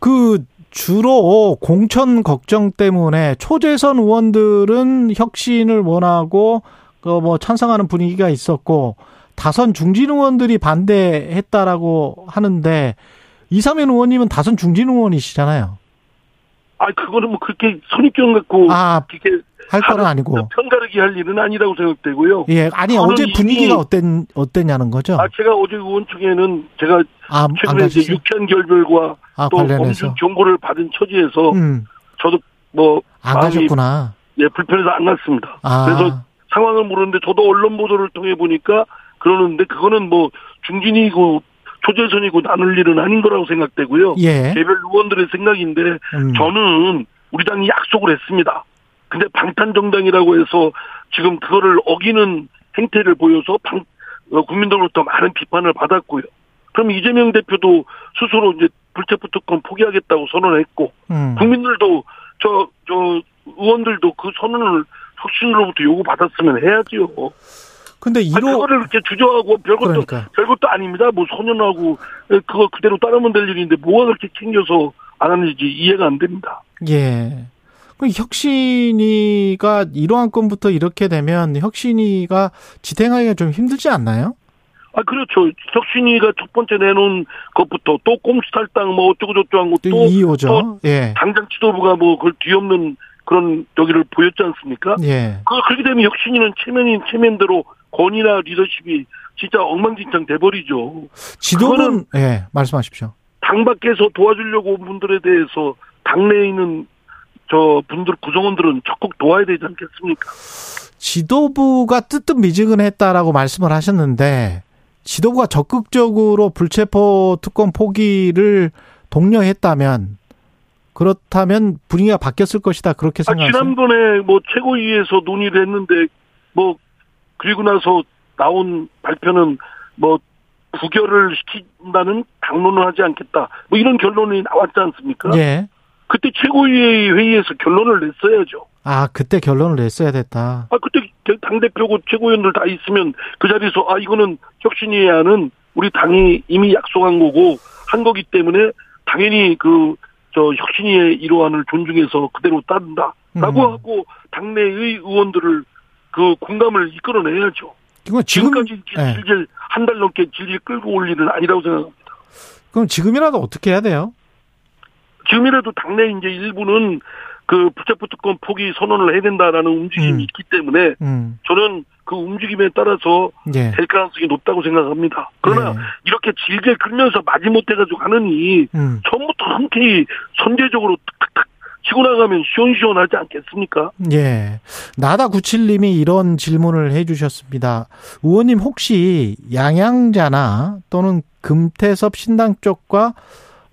그 주로 공천 걱정 때문에 초재선 의원들은 혁신을 원하고 그뭐 찬성하는 분위기가 있었고 다선 중진 의원들이 반대했다라고 하는데 이사면 의원님은 다선 중진 의원이시잖아요. 아, 그거는 뭐 그렇게 선입견 갖고 아, 그렇게 할 거는 아니고 편가르기 할 일은 아니라고 생각되고요. 예, 아니 어제 분위기가 어땠 어땠냐는 거죠. 아, 제가 어제 의원총회는 제가 아, 최근에 이제 유쾌한 결별과 아, 또 검증 정보를 받은 처지에서 음. 저도 뭐안 가셨구나. 예, 불편해서 안 갔습니다. 아. 그래서 상황을 모르는데 저도 언론 보도를 통해 보니까 그러는데 그거는 뭐 중진이고 초재선이고 나눌 일은 아닌 거라고 생각되고요. 예. 개별 의원들의 생각인데 음. 저는 우리 당이 약속을 했습니다. 근데 방탄정당이라고 해서 지금 그거를 어기는 행태를 보여서 방, 어, 국민들로부터 많은 비판을 받았고요. 그럼 이재명 대표도 스스로 이제 불체포 특권 포기하겠다고 선언했고, 음. 국민들도 저, 저, 의원들도 그 선언을 혁신으로부터 요구받았으면 해야지요. 근데 이로 그거를 이렇게 주저하고 별것도 그러니까. 별것도 아닙니다. 뭐 소년하고 그거 그대로 따르면 될 일인데 뭐가 그렇게 챙겨서 안 하는지 이해가 안 됩니다. 예. 그 혁신이가 이러한 건부터 이렇게 되면 혁신이가 지탱하기가 좀 힘들지 않나요? 아 그렇죠. 혁신이가 첫 번째 내놓은 것부터 또 꼼수탈당 뭐 어쩌고 저쩌고 한 것도 이호죠. 예. 당장 지도부가 뭐 그걸 뒤엎는 그런 여기를 보였지 않습니까? 예. 그 그렇게 되면 혁신이는 체면인 체면대로 권위나 리더십이 진짜 엉망진창 돼버리죠. 지도는 예 말씀하십시오. 당 밖에서 도와주려고 온 분들에 대해서 당내에 있는 저 분들 구성원들은 적극 도와야 되지 않겠습니까? 지도부가 뜨뜻미지근했다라고 말씀을 하셨는데 지도부가 적극적으로 불체포 특권 포기를 독려했다면 그렇다면 분위기가 바뀌었을 것이다 그렇게 아, 생각하세요? 아, 지난번에 뭐 최고위에서 논의를 했는데 뭐 그리고 나서 나온 발표는 뭐 부결을 시킨다는 당론을 하지 않겠다. 뭐 이런 결론이 나왔지 않습니까? 예. 그때 최고위 회의에서 결론을 냈어야죠. 아, 그때 결론을 냈어야 됐다. 아, 그때 당대표고 최고위원들 다 있으면 그 자리에서 아, 이거는 혁신위안은 우리 당이 이미 약속한 거고 한 거기 때문에 당연히 그, 저 혁신위의 이러한을 존중해서 그대로 따른다. 라고 음. 하고 당내의 의원들을 그 공감을 이끌어내야죠. 지금, 지금까지 네. 질질 한 달 넘게 질질 끌고 올 일은 아니라고 생각합니다. 그럼 지금이라도 어떻게 해야 돼요? 지금이라도 당내 이제 일부는 그 부착부 특권 포기 선언을 해야 된다라는 움직임이 음. 있기 때문에 음. 저는 그 움직임에 따라서 예. 될 가능성이 높다고 생각합니다. 그러나 예. 이렇게 질질 끌면서 마지못해가지고 하느니 음. 처음부터 흔쾌히 선제적으로 탁탁탁 치고 나가면 시원시원하지 않겠습니까? 예. 나다97님이 이런 질문을 해 주셨습니다. 의원님 혹시 양양자나 또는 금태섭 신당 쪽과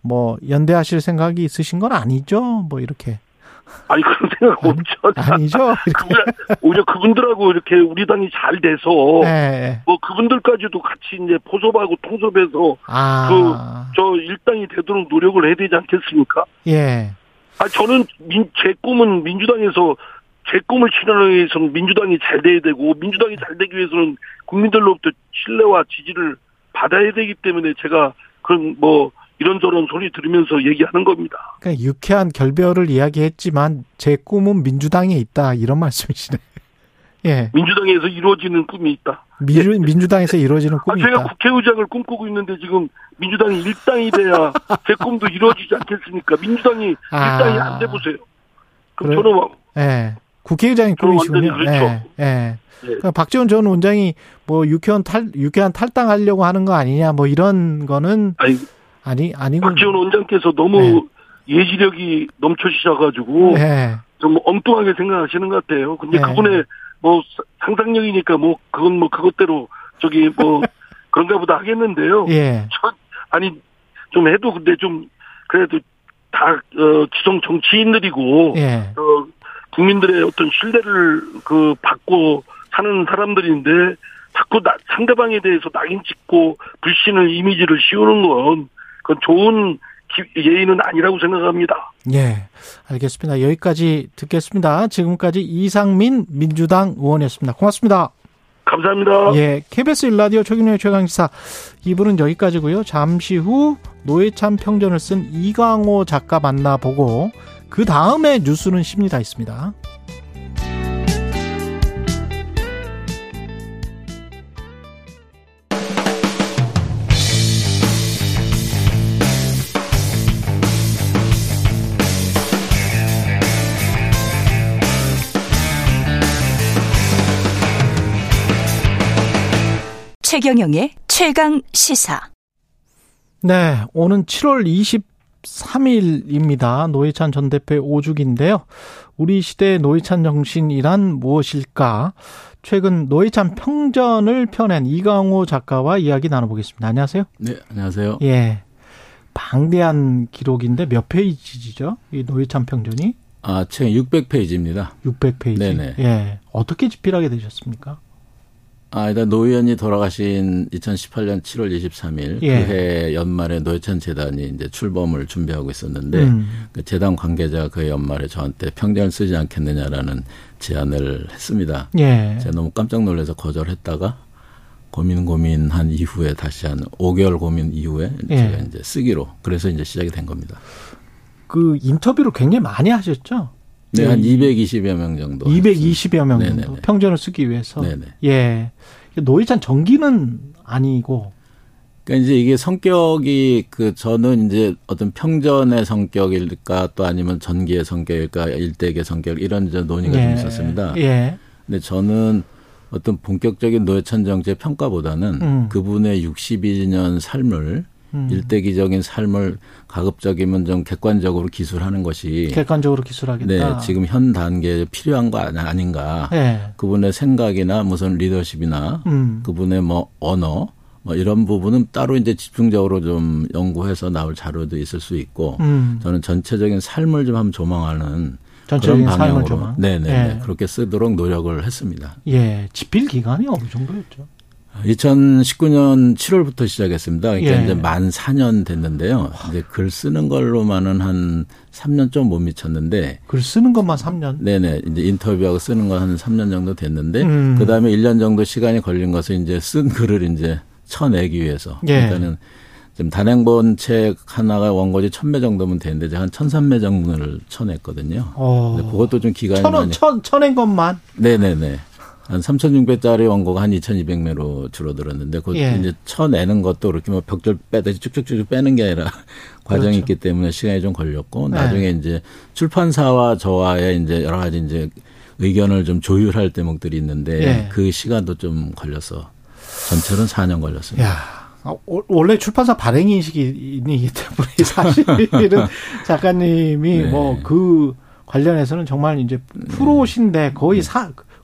뭐 연대하실 생각이 있으신 건 아니죠? 뭐 이렇게. 아니 그런 생각 아니, 없죠. 아니죠. 오히려 그분들하고 이렇게 우리 당이 잘 돼서 네. 뭐 그분들까지도 같이 이제 포섭하고 통섭해서 아. 그저 일당이 되도록 노력을 해야 되지 않겠습니까? 예. 아 저는 민, 제 꿈은 민주당에서 제 꿈을 실현하기 위해서는 민주당이 잘 돼야 되고 민주당이 잘 되기 위해서는 국민들로부터 신뢰와 지지를 받아야 되기 때문에 제가 그런 뭐 이런저런 소리 들으면서 얘기하는 겁니다. 그러니까 유쾌한 결별을 이야기했지만 제 꿈은 민주당에 있다 이런 말씀이시네. 예. 민주당에서 이루어지는 꿈이 있다. 미, 예. 민주당에서 이루어지는 꿈이 아, 제가 있다. 국회의장을 꿈꾸고 있는데 지금 민주당이 일당이 돼야 제 꿈도 이루어지지 않겠습니까? 민주당이 아. 일당이 안 돼 보세요. 그럼 그래, 저는 뭐 예. 국회의장이 꿈이시군요. 그렇죠. 예. 예. 예. 그러니까 박지원 전 원장이 뭐 유쾌한 탈 유쾌한 탈당하려고 하는 거 아니냐 뭐 이런 거는 아니 아니 아니고 박지원 원장께서 너무 네. 예지력이 넘쳐지셔 가지고 네. 좀 엉뚱하게 생각하시는 것 같아요. 근데 네. 그분의 뭐 상상력이니까 뭐 그건 뭐 그것대로 저기 뭐 그런가 보다 하겠는데요. 예. 저, 아니 좀 해도 근데 좀 그래도 다 어, 지성 정치인들이고 예. 어, 국민들의 어떤 신뢰를 그 받고 사는 사람들인데 자꾸 나, 상대방에 대해서 낙인 찍고 불신을 이미지를 씌우는 건 그건 좋은 예의는 아니라고 생각합니다. 예, 알겠습니다. 여기까지 듣겠습니다. 지금까지 이상민 민주당 의원이었습니다. 고맙습니다. 감사합니다. 예, KBS 일라디오 최경영의 최강시사 2부는 여기까지고요. 잠시 후 노회찬 평전을 쓴 이광호 작가 만나보고 그 다음에 뉴스는 십니다 있습니다. 최경영의 최강 시사. 네, 오는 7월 23일입니다. 노회찬 전 대표의 5주기인데요. 우리 시대의 노회찬 정신이란 무엇일까? 최근 노회찬 평전을 펴낸 이강호 작가와 이야기 나눠보겠습니다. 안녕하세요. 네, 안녕하세요. 예. 방대한 기록인데 몇 페이지죠? 이 노회찬 평전이? 아, 책 600페이지입니다. 600페이지. 네네. 예. 어떻게 집필하게 되셨습니까? 아, 일단 노 의원이 돌아가신 2018년 7월 23일 예. 그해 연말에 노회찬 재단이 이제 출범을 준비하고 있었는데 음. 그 재단 관계자가 그 연말에 저한테 평전을 쓰지 않겠느냐라는 제안을 했습니다. 예. 제가 너무 깜짝 놀라서 거절했다가 고민 고민한 이후에 다시 한 5개월 고민 이후에 예. 제가 이제 쓰기로 그래서 이제 시작이 된 겁니다. 그 인터뷰를 굉장히 많이 하셨죠? 네, 한 220여 명 정도. 220여 명 정도. 네네네. 평전을 쓰기 위해서. 네네. 예. 노회찬 정기는 아니고. 그러니까 이제 이게 성격이 그 저는 이제 어떤 평전의 성격일까 또 아니면 전기의 성격일까 일대의 성격 이런 저 논의가 예. 좀 있었습니다. 예. 근데 저는 어떤 본격적인 노회찬 정치의 평가보다는 음. 그분의 62년 삶을 음. 일대기적인 삶을 가급적이면 좀 객관적으로 기술하는 것이 객관적으로 기술하겠다. 네, 지금 현 단계에 필요한 거 아닌가. 네. 그분의 생각이나 무슨 리더십이나 음. 그분의 뭐 언어 뭐 이런 부분은 따로 이제 집중적으로 좀 연구해서 나올 자료도 있을 수 있고 음. 저는 전체적인 삶을 좀 한번 조망하는 전체적인 그런 방향으로 네네 네. 그렇게 쓰도록 노력을 했습니다. 예, 집필 기간이 어느 정도였죠? 2019년 7월부터 시작했습니다. 그러니까 예. 이제 만 4년 됐는데요. 이제 글 쓰는 걸로만은 한 3년 좀 못 미쳤는데. 글 쓰는 것만 3년? 네네. 이제 인터뷰하고 쓰는 건 한 3년 정도 됐는데, 음. 그 다음에 1년 정도 시간이 걸린 것은 이제 쓴 글을 이제 쳐내기 위해서. 예. 그러니까는 지금 단행본 책 하나가 원고지 1000매 정도면 되는데 제가 한 1300매 정도를 쳐냈거든요. 어. 그것도 좀 기간이 천, 많이. 천, 쳐낸 것만? 네네네. 한 3,600짜리 원고가 한 2,200매로 줄어들었는데 그 예. 이제 쳐내는 것도 그렇게 뭐 벽돌 빼듯이 쭉쭉쭉 빼는 게 아니라 과정이 그렇죠. 있기 때문에 시간이 좀 걸렸고 네. 나중에 이제 출판사와 저와의 이제 여러 가지 이제 의견을 좀 조율할 대목들이 있는데 예. 그 시간도 좀 걸려서 전체는 4년 걸렸습니다. 야. 아, 원래 출판사 발행 인식이기 때문에 사실은 작가님이 네. 뭐그 관련해서는 정말 이제 프로신데 거의 네.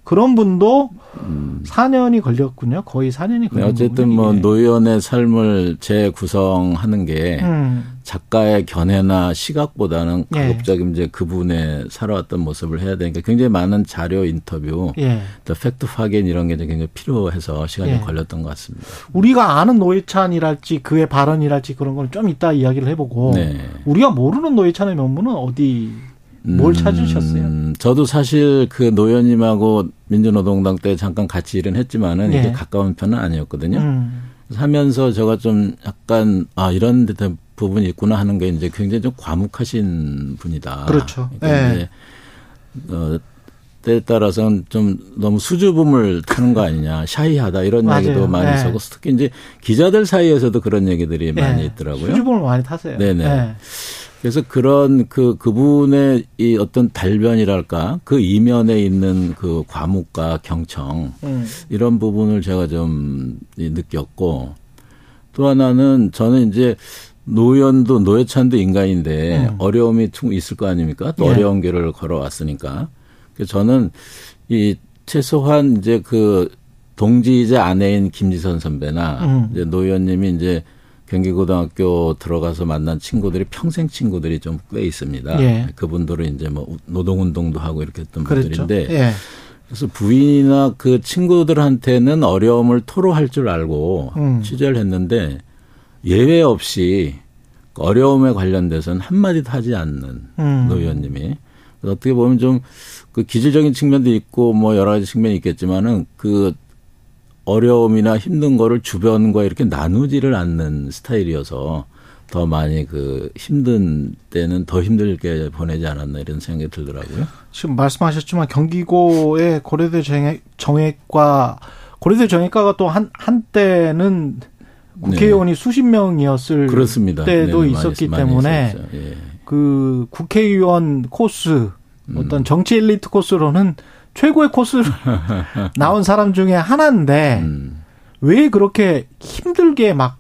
사 그런 분도 음. 4년이 걸렸군요. 거의 4년이 걸렸군요. 네, 어쨌든 뭐 노 의원의 삶을 재구성하는 게 음. 작가의 견해나 시각보다는 예. 가급적 이제 그분의 살아왔던 모습을 해야 되니까 굉장히 많은 자료 인터뷰, 예. 또 팩트 확인 이런 게 굉장히 필요해서 시간이 예. 걸렸던 것 같습니다. 우리가 아는 노회찬이랄지 그의 발언이랄지 그런 걸 좀 이따 이야기를 해보고 네. 우리가 모르는 노회찬의 면모는 어디 뭘 음, 찾으셨어요? 저도 사실 그 노 의원님하고 민주노동당 때 잠깐 같이 일은 했지만은 네. 이게 가까운 편은 아니었거든요. 음. 하면서 제가 좀 약간 아 이런 데 부분이 있구나 하는 게 이제 굉장히 좀 과묵하신 분이다. 그렇죠. 그러니까 네. 어, 때에 따라서는 좀 너무 수줍음을 타는 거 아니냐, 샤이하다 이런 맞아요. 얘기도 많이 네. 있었고 특히 이제 기자들 사이에서도 그런 얘기들이 네. 많이 있더라고요. 수줍음을 많이 타세요. 네네. 네. 그래서 그런 그 그분의 이 어떤 달변이랄까 그 이면에 있는 그 과묵과 경청 음. 이런 부분을 제가 좀 느꼈고 또 하나는 저는 이제 노연도 노회찬도 인간인데 음. 어려움이 있을 거 아닙니까? 또 예. 어려운 길을 걸어왔으니까. 그래서 저는 이 최소한 이제 그 동지이자 아내인 김지선 선배나 음. 이제 노연님이 이제 경기고등학교 들어가서 만난 친구들이 평생 친구들이 좀 꽤 있습니다. 예. 그분들은 이제 뭐 노동운동도 하고 이렇게 했던 그랬죠? 분들인데 예. 그래서 부인이나 그 친구들한테는 어려움을 토로할 줄 알고 음. 취재를 했는데 예외 없이 어려움에 관련돼서는 한마디도 하지 않는 음. 노 의원님이 어떻게 보면 좀 그 기질적인 측면도 있고 뭐 여러 가지 측면이 있겠지만은 그 어려움이나 힘든 거를 주변과 이렇게 나누지를 않는 스타일이어서 더 많이 그 힘든 때는 더 힘들게 보내지 않았나 이런 생각이 들더라고요. 지금 말씀하셨지만 경기고의 고려대 정액, 정액과 고려대 정액과가 또 한 한때는 국회의원이 네. 수십 명이었을 그렇습니다. 때도 네, 있었기 많이, 때문에 많이 예. 그 국회의원 코스 어떤 음. 정치 엘리트 코스로는 최고의 코스를 나온 사람 중에 하나인데 음. 왜 그렇게 힘들게 막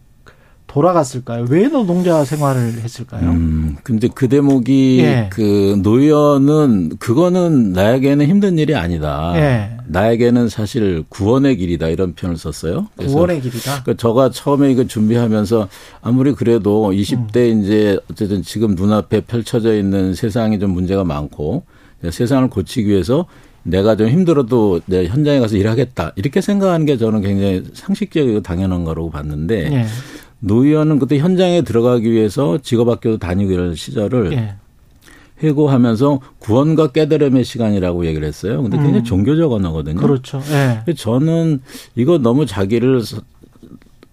돌아갔을까요? 왜 노동자 생활을 했을까요? 음, 근데 그 대목이 예. 그 노연은 그거는 나에게는 힘든 일이 아니다. 예. 나에게는 사실 구원의 길이다 이런 표현을 썼어요. 구원의 길이다. 그 저가 처음에 이거 준비하면서 아무리 그래도 20대 음. 이제 어쨌든 지금 눈앞에 펼쳐져 있는 세상이 좀 문제가 많고 세상을 고치기 위해서 내가 좀 힘들어도 내 현장에 가서 일하겠다 이렇게 생각하는 게 저는 굉장히 상식적이고 당연한 거라고 봤는데 네. 노 의원은 그때 현장에 들어가기 위해서 직업학교도 다니고 이런 시절을 네. 해고하면서 구원과 깨달음의 시간이라고 얘기를 했어요. 근데 굉장히 음. 종교적 언어거든요. 그렇죠. 네. 저는 이거 너무 자기를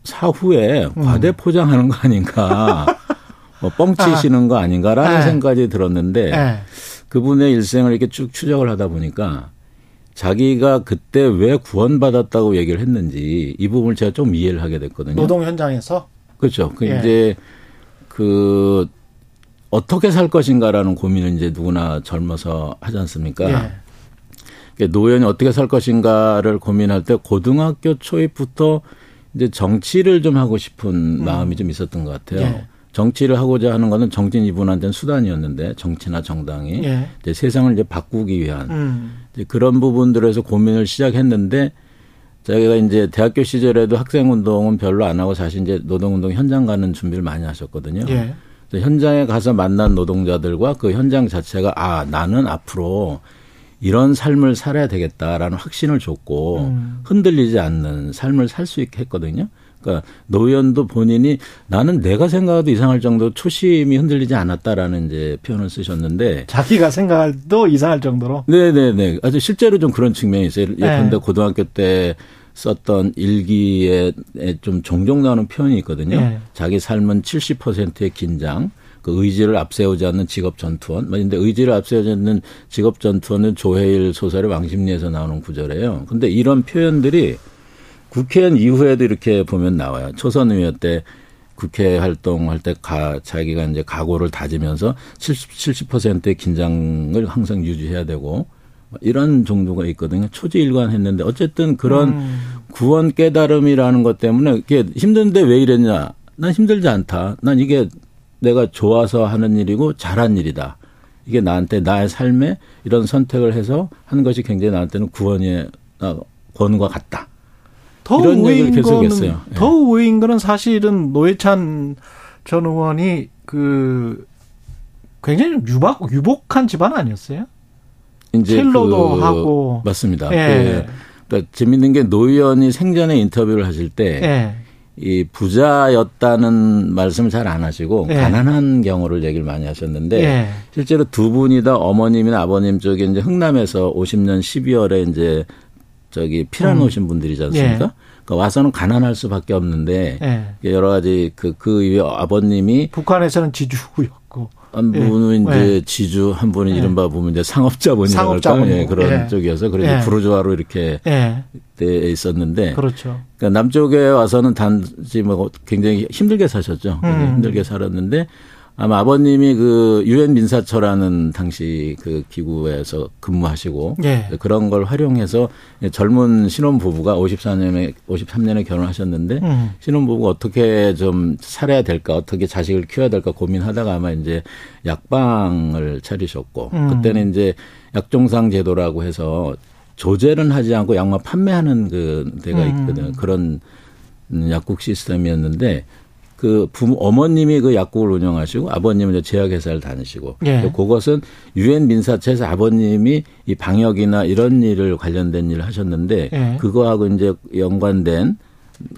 사후에 음. 과대 포장하는 거 아닌가, 뭐 뻥치시는 거 아닌가라는 네. 생각이 들었는데 네. 그분의 일생을 이렇게 쭉 추적을 하다 보니까 자기가 그때 왜 구원받았다고 얘기를 했는지 이 부분을 제가 좀 이해를 하게 됐거든요. 노동 현장에서? 그렇죠. 그 예. 이제 그 어떻게 살 것인가라는 고민을 이제 누구나 젊어서 하지 않습니까? 예. 노연이 어떻게 살 것인가를 고민할 때 고등학교 초입부터 이제 정치를 좀 하고 싶은 음. 마음이 좀 있었던 것 같아요. 예. 정치를 하고자 하는 것은 정치인 이분한테는 수단이었는데 정치나 정당이 예. 이제 세상을 이제 바꾸기 위한 음. 이제 그런 부분들에서 고민을 시작했는데 자기가 이제 대학교 시절에도 학생 운동은 별로 안 하고 사실 이제 노동 운동 현장 가는 준비를 많이 하셨거든요. 예. 현장에 가서 만난 노동자들과 그 현장 자체가 아 나는 앞으로 이런 삶을 살아야 되겠다라는 확신을 줬고 음. 흔들리지 않는 삶을 살 수 있게 했거든요. 그러니까 노연도 본인이 나는 내가 생각해도 이상할 정도 초심이 흔들리지 않았다라는 이제 표현을 쓰셨는데 자기가 생각해도 이상할 정도로 네네네 아주 실제로 좀 그런 측면이 있어요. 예컨대 네. 고등학교 때 썼던 일기에 좀 종종 나오는 표현이 있거든요. 네. 자기 삶은 70%의 긴장, 그 의지를 앞세우지 않는 직업 전투원. 근데 의지를 앞세우지 않는 직업 전투원은 조혜일 소설의 왕십리에서 나오는 구절이에요. 근데 이런 표현들이 국회의원 이후에도 이렇게 보면 나와요. 초선 의원 때 국회 활동할 때 가, 자기가 이제 각오를 다지면서 70, 70%의 긴장을 항상 유지해야 되고 이런 정도가 있거든요. 초지일관 했는데 어쨌든 그런 음. 구원 깨달음이라는 것 때문에 이게 힘든데 왜 이랬냐? 난 힘들지 않다. 난 이게 내가 좋아서 하는 일이고 잘한 일이다. 이게 나한테 나의 삶에 이런 선택을 해서 하는 것이 굉장히 나한테는 구원의 어, 권과 같다. 더 의외인 거는 예. 더 의외인 거는 사실은 노회찬 전 의원이 그 굉장히 유박 유복한 집안 아니었어요? 이제 첼로도 그 하고 맞습니다. 예. 그, 그러니까 재밌는 게 노 의원이 생전에 인터뷰를 하실 때 예. 이 부자였다는 말씀을 잘 안 하시고 예. 가난한 경우를 얘기를 많이 하셨는데 예. 실제로 두 분이 다 어머님이나 아버님 쪽에 이제 흥남에서 50년 12월에 이제 저기 피란 음. 오신 분들이지 않습니까? 예. 그러니까 와서는 가난할 수밖에 없는데 예. 여러 가지 그그 그 이후에 아버님이 북한에서는 지주였고 한 분은 예. 이제 예. 지주, 한 분은 예. 이른바 보면 이제 상업자분이라고 할까 예, 그런 예. 쪽이어서 그래서 예. 부르주아로 이렇게 돼 있었는데 그렇죠. 그러니까 남쪽에 와서는 단지 뭐 굉장히 힘들게 사셨죠. 음. 힘들게 살았는데 아마 아버님이 그 유엔 민사처라는 당시 그 기구에서 근무하시고 예. 그런 걸 활용해서 젊은 신혼 부부가 54년에 53년에 결혼하셨는데 음. 신혼 부부가 어떻게 좀 살아야 될까 어떻게 자식을 키워야 될까 고민하다가 아마 이제 약방을 차리셨고 음. 그때는 이제 약종상 제도라고 해서 조제는 하지 않고 약만 판매하는 그 데가 음. 있거든요. 음. 그런 약국 시스템이었는데 그 부모 어머님이 그 약국을 운영하시고 아버님은 이제 제약회사를 다니시고 예. 그것은 유엔 민사체에서 아버님이 이 방역이나 이런 일을 관련된 일을 하셨는데 예. 그거하고 이제 연관된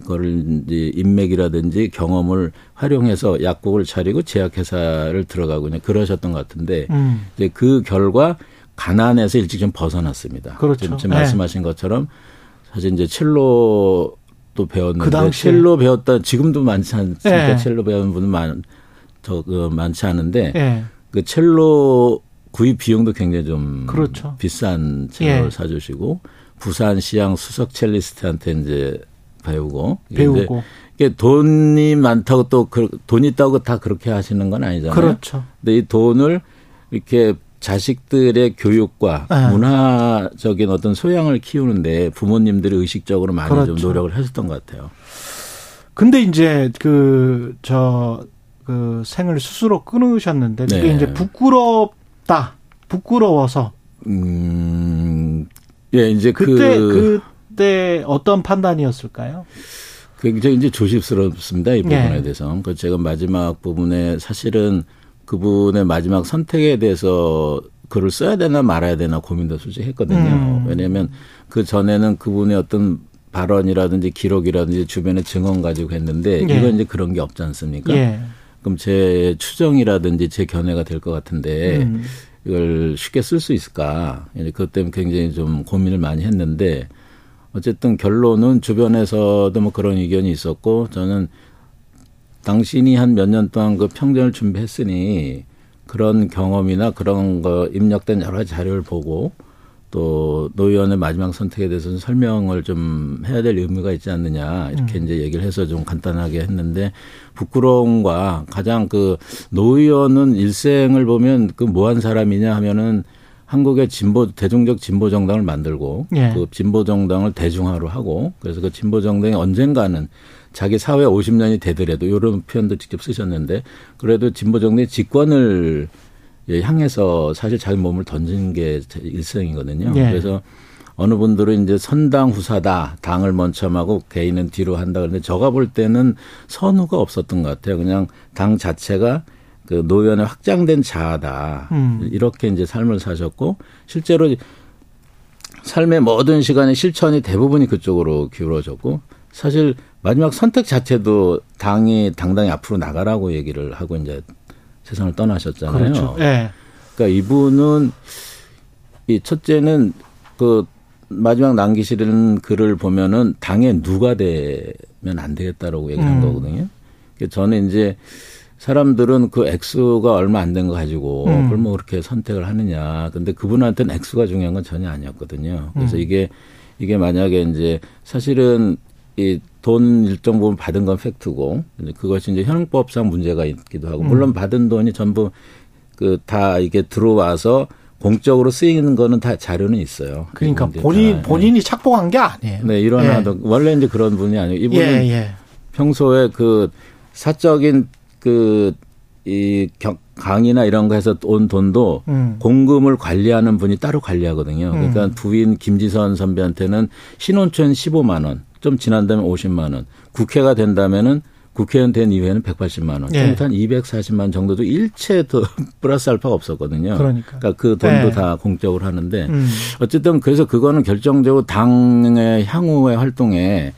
거를 이제 인맥이라든지 경험을 활용해서 약국을 차리고 제약회사를 들어가고 그냥 그러셨던 것 같은데 음. 이제 그 결과 가난에서 일찍 좀 벗어났습니다. 그렇죠. 지금 말씀하신 것처럼 사실 이제 첼로 또 배웠는데 그 첼로 배웠다 지금도 많지 않습니까? 네. 첼로 배우는 분은 많, 더, 그, 많지 않은데 네. 그 첼로 구입 비용도 굉장히 좀 그렇죠. 비싼 첼로를 예. 사주시고 부산 시향 수석 첼리스트한테 이제 배우고 배우고 이게 돈이 많다고 또 그, 돈 있다고 다 그렇게 하시는 건 아니잖아요. 그렇죠. 근데 이 돈을 이렇게 자식들의 교육과 네. 문화적인 어떤 소양을 키우는데 부모님들이 의식적으로 많이 그렇죠. 좀 노력을 하셨던 것 같아요. 근데 이제 그, 저, 그 생을 스스로 끊으셨는데 그게 네. 이제 부끄럽다. 부끄러워서. 음, 예, 이제 그때, 그, 그때 어떤 판단이었을까요? 굉장히 이제 조심스럽습니다. 이 부분에 네. 대해서. 그 제가 마지막 부분에 사실은 그분의 마지막 선택에 대해서 글을 써야 되나 말아야 되나 고민도 솔직히 했거든요. 음. 왜냐하면 그 전에는 그분의 어떤 발언이라든지 기록이라든지 주변의 증언 가지고 했는데 예. 이건 이제 그런 게 없지 않습니까? 예. 그럼 제 추정이라든지 제 견해가 될 것 같은데 음. 이걸 쉽게 쓸 수 있을까? 그것 때문에 굉장히 좀 고민을 많이 했는데 어쨌든 결론은 주변에서도 뭐 그런 의견이 있었고 저는 당신이 한 몇 년 동안 그 평전을 준비했으니 그런 경험이나 그런 거 입력된 여러 자료를 보고 또 노 의원의 마지막 선택에 대해서는 설명을 좀 해야 될 의무가 있지 않느냐 이렇게 음. 이제 얘기를 해서 좀 간단하게 했는데 부끄러움과 가장 그 노 의원은 일생을 보면 그 뭐 한 사람이냐 하면은 한국의 진보 대중적 진보 정당을 만들고 예. 그 진보 정당을 대중화로 하고 그래서 그 진보 정당이 언젠가는 자기 사회 50년이 되더라도 이런 표현도 직접 쓰셨는데 그래도 진보 정당의 집권을 예, 향해서 사실 자기 몸을 던진 게 일생이거든요. 예. 그래서 어느 분들은 이제 선당 후사다. 당을 먼저 하고 개인은 뒤로 한다. 그런데 저가 볼 때는 선후가 없었던 것 같아요. 그냥 당 자체가 그 노연의 확장된 자아다. 음. 이렇게 이제 삶을 사셨고 실제로 삶의 모든 시간의 실천이 대부분이 그쪽으로 기울어졌고 사실 마지막 선택 자체도 당이 당당히 앞으로 나가라고 얘기를 하고 이제 세상을 떠나셨잖아요. 그렇죠. 네. 그러니까 이분은 이 첫째는 그 마지막 남기시는 글을 보면은 당에 누가 되면 안 되겠다라고 얘기를 한 음. 거거든요. 저는 이제 사람들은 그 액수가 얼마 안 된 거 가지고 음. 그걸 뭐 그렇게 선택을 하느냐. 근데 그분한테는 액수가 중요한 건 전혀 아니었거든요. 그래서 음. 이게 이게 만약에 이제 사실은 이 돈 일정 부분 받은 건 팩트고 그것이 이제 현행법상 문제가 있기도 하고 음. 물론 받은 돈이 전부 그 다 이게 들어와서 공적으로 쓰이는 거는 다 자료는 있어요. 그러니까 본인 본인이 착복한 게 아니에요. 네, 일어나도 예. 원래 이제 그런 분이 아니고 이분은 예, 예. 평소에 그 사적인 그 이 강의나 이런 거 해서 온 돈도 음. 공금을 관리하는 분이 따로 관리하거든요. 그러니까 음. 부인 김지선 선배한테는 신혼촌 15만 원, 좀 지난다면 50만 원, 국회가 된다면은 국회의원 된 이후에는 180만 원, 예. 한 240만 정도도 일체 더 플러스 알파가 없었거든요. 그러니까, 그러니까 그 돈도 예. 다 공적으로 하는데 음. 어쨌든 그래서 그거는 결정적으로 당의 향후의 활동에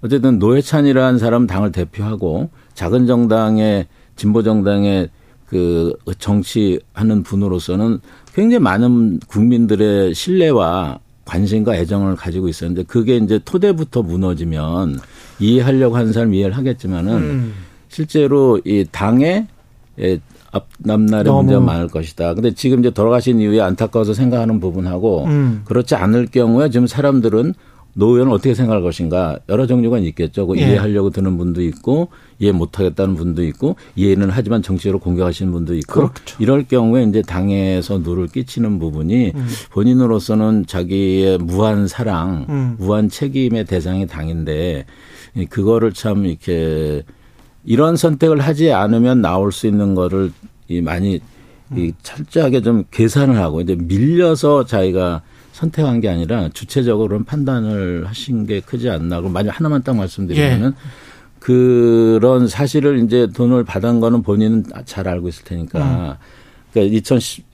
어쨌든 노회찬이라는 사람 당을 대표하고 작은 정당의 진보 정당의 그 정치하는 분으로서는 굉장히 많은 국민들의 신뢰와 관심과 애정을 가지고 있었는데 그게 이제 토대부터 무너지면 이해하려고 하는 사람 이해를 하겠지만은 음. 실제로 이 당의 앞날의 문제가 많을 것이다. 근데 지금 이제 돌아가신 이후에 안타까워서 생각하는 부분하고 음. 그렇지 않을 경우에 지금 사람들은 노 의원은 어떻게 생각할 것인가 여러 종류가 있겠죠. 그 예. 이해하려고 드는 분도 있고 이해 못하겠다는 분도 있고 이해는 하지만 정치적으로 공격하시는 분도 있고 그렇죠. 이럴 경우에 이제 당에서 누를 끼치는 부분이 음. 본인으로서는 자기의 무한 사랑, 음. 무한 책임의 대상이 당인데 그거를 참 이렇게 이런 선택을 하지 않으면 나올 수 있는 거를 이 많이 이 음. 철저하게 좀 계산을 하고 이제 밀려서 자기가 선택한 게 아니라 주체적으로는 판단을 하신 게 크지 않나. 그럼 만약 하나만 딱 말씀드리면은 예. 그런 사실을 이제 돈을 받은 거는 본인은 잘 알고 있을 테니까. 음. 그러니까 2010,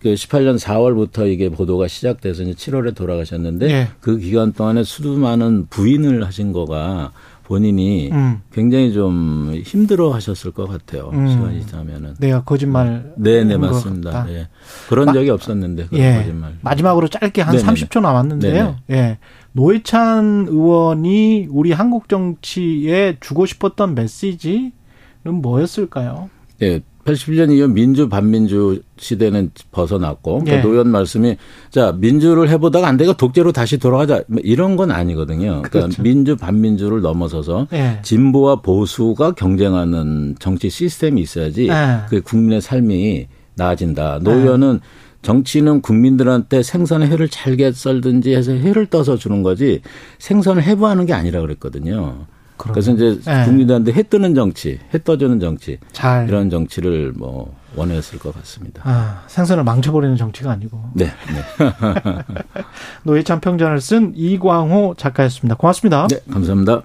그 18년 4월부터 이게 보도가 시작돼서 이제 7월에 돌아가셨는데 예. 그 기간 동안에 수도 많은 부인을 하신 거가 본인이 음. 굉장히 좀 힘들어 하셨을 것 같아요. 음. 시간이 지나면은. 내가 거짓말. 네, 네, 맞습니다. 예. 그런 마, 적이 없었는데. 예. 거짓말. 마지막으로 짧게 한 네네네. 30초 남았는데요. 네네. 예. 노회찬 의원이 우리 한국 정치에 주고 싶었던 메시지는 뭐였을까요? 예. 81년 이후 민주 반민주 시대는 벗어났고 예. 노연 말씀이 자 민주를 해보다가 안 되고 독재로 다시 돌아가자 뭐 이런 건 아니거든요. 그러니까 그렇죠. 민주 반민주를 넘어서서 예. 진보와 보수가 경쟁하는 정치 시스템이 있어야지 예. 그 국민의 삶이 나아진다. 노연은 정치는 국민들한테 생선의 회를 잘게 썰든지 해서 회를 떠서 주는 거지 생선을 해부하는 게 아니라 그랬거든요. 그래서 이제 네. 국민들한테 해 뜨는 정치, 해 떠주는 정치, 잘. 이런 정치를 뭐 원했을 것 같습니다. 아, 생선을 망쳐버리는 정치가 아니고. 네. 네. 노회찬 평전을 쓴 이광호 작가였습니다. 고맙습니다. 네, 감사합니다.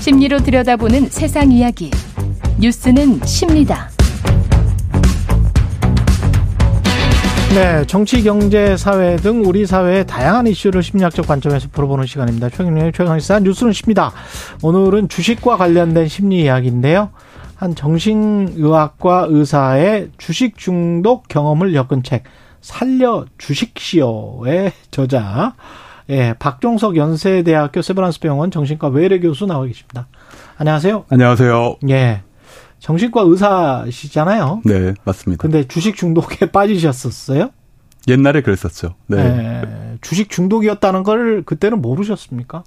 심리로 들여다보는 세상 이야기. 뉴스는 십니다. 네, 정치, 경제, 사회 등 우리 사회의 다양한 이슈를 심리학적 관점에서 풀어보는 시간입니다. 최경영의 최강시사 뉴스는 십니다. 오늘은 주식과 관련된 심리 이야기인데요. 한 정신의학과 의사의 주식 중독 경험을 엮은 책 살려 주식시오의 저자 예, 박종석 연세대학교 세브란스 병원 정신과 외래 교수 나와 계십니다. 안녕하세요. 안녕하세요. 예. 정신과 의사시잖아요. 네, 맞습니다. 근데 주식 중독에 빠지셨었어요? 옛날에 그랬었죠. 네. 네. 주식 중독이었다는 걸 그때는 모르셨습니까?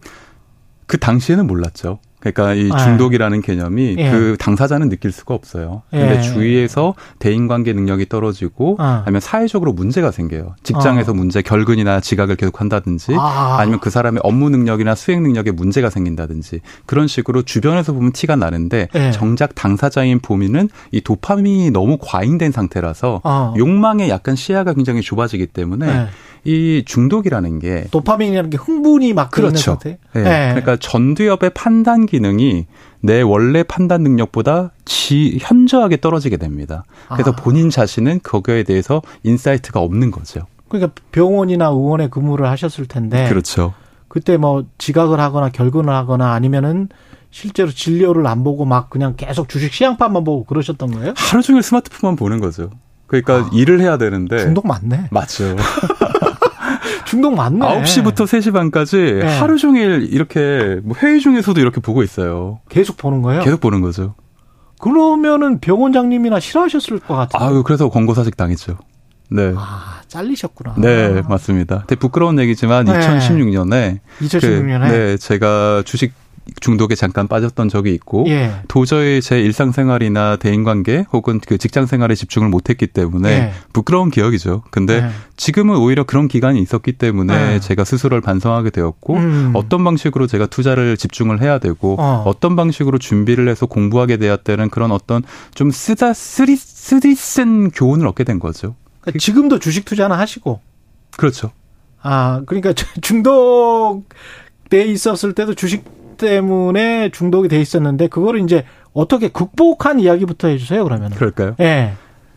그 당시에는 몰랐죠. 그러니까 이 아. 중독이라는 개념이 예. 그 당사자는 느낄 수가 없어요. 근데 예. 주위에서 대인관계 능력이 떨어지고 아. 니면 사회적으로 문제가 생겨요. 직장에서 아. 문제, 결근이나 지각을 계속 한다든지 아. 니면그 사람의 업무 능력이나 수행 능력에 문제가 생긴다든지 그런 식으로 주변에서 보면 티가 나는데 예. 정작 당사자인 보미는 이 도파민이 너무 과잉된 상태라서 아. 욕망에 약간 시야가 굉장히 좁아지기 때문에 예. 이 중독이라는 게 도파민이라는 게 흥분이 막 그렇죠. 상태. 네. 네. 그러니까 전두엽의 판단 기능이 내 원래 판단 능력보다 지 현저하게 떨어지게 됩니다. 그래서 아. 본인 자신은 거기에 대해서 insight가 없는 거죠. 그러니까 병원이나 의원에 근무를 하셨을 텐데 그렇죠. 그때 뭐 지각을 하거나 결근을 하거나 아니면은 실제로 진료를 안 보고 막 그냥 계속 주식 시향판만 보고 그러셨던 거예요? 하루 종일 스마트폰만 보는 거죠. 그러니까 아, 일을 해야 되는데 중독 맞네. 맞죠. 중독 맞네. 9시부터 3시 반까지 네. 하루 종일 이렇게 뭐 회의 중에서도 이렇게 보고 있어요. 계속 보는 거예요? 계속 보는 거죠. 그러면은 병원장님이나 싫어하셨을 것 같아요. 아유, 그래서 권고사직 당했죠. 네. 아, 잘리셨구나. 네, 맞습니다. 되게 부끄러운 얘기지만 네. 2016년에 2016년에 그, 네, 제가 주식 중독에 잠깐 빠졌던 적이 있고 예. 도저히 제 일상생활이나 대인관계 혹은 그 직장생활에 집중을 못했기 때문에 예. 부끄러운 기억이죠. 근데 예. 지금은 오히려 그런 기간이 있었기 때문에 예. 제가 스스로를 반성하게 되었고 음. 어떤 방식으로 제가 투자를 집중을 해야 되고 어. 떤 방식으로 준비를 해서 공부하게 되었다는 그런 어떤 좀 쓰다 쓰리 쓰리쓴 교훈을 얻게 된 거죠. 그러니까 지금도 주식 투자는 하시고 그렇죠. 아 그러니까 중독돼 있었을 때도 주식 때문에 중독이 돼 있었는데 그거를 이제 어떻게 극복한 이야기부터 해주세요 그러면. 그럴까요? 예. 네.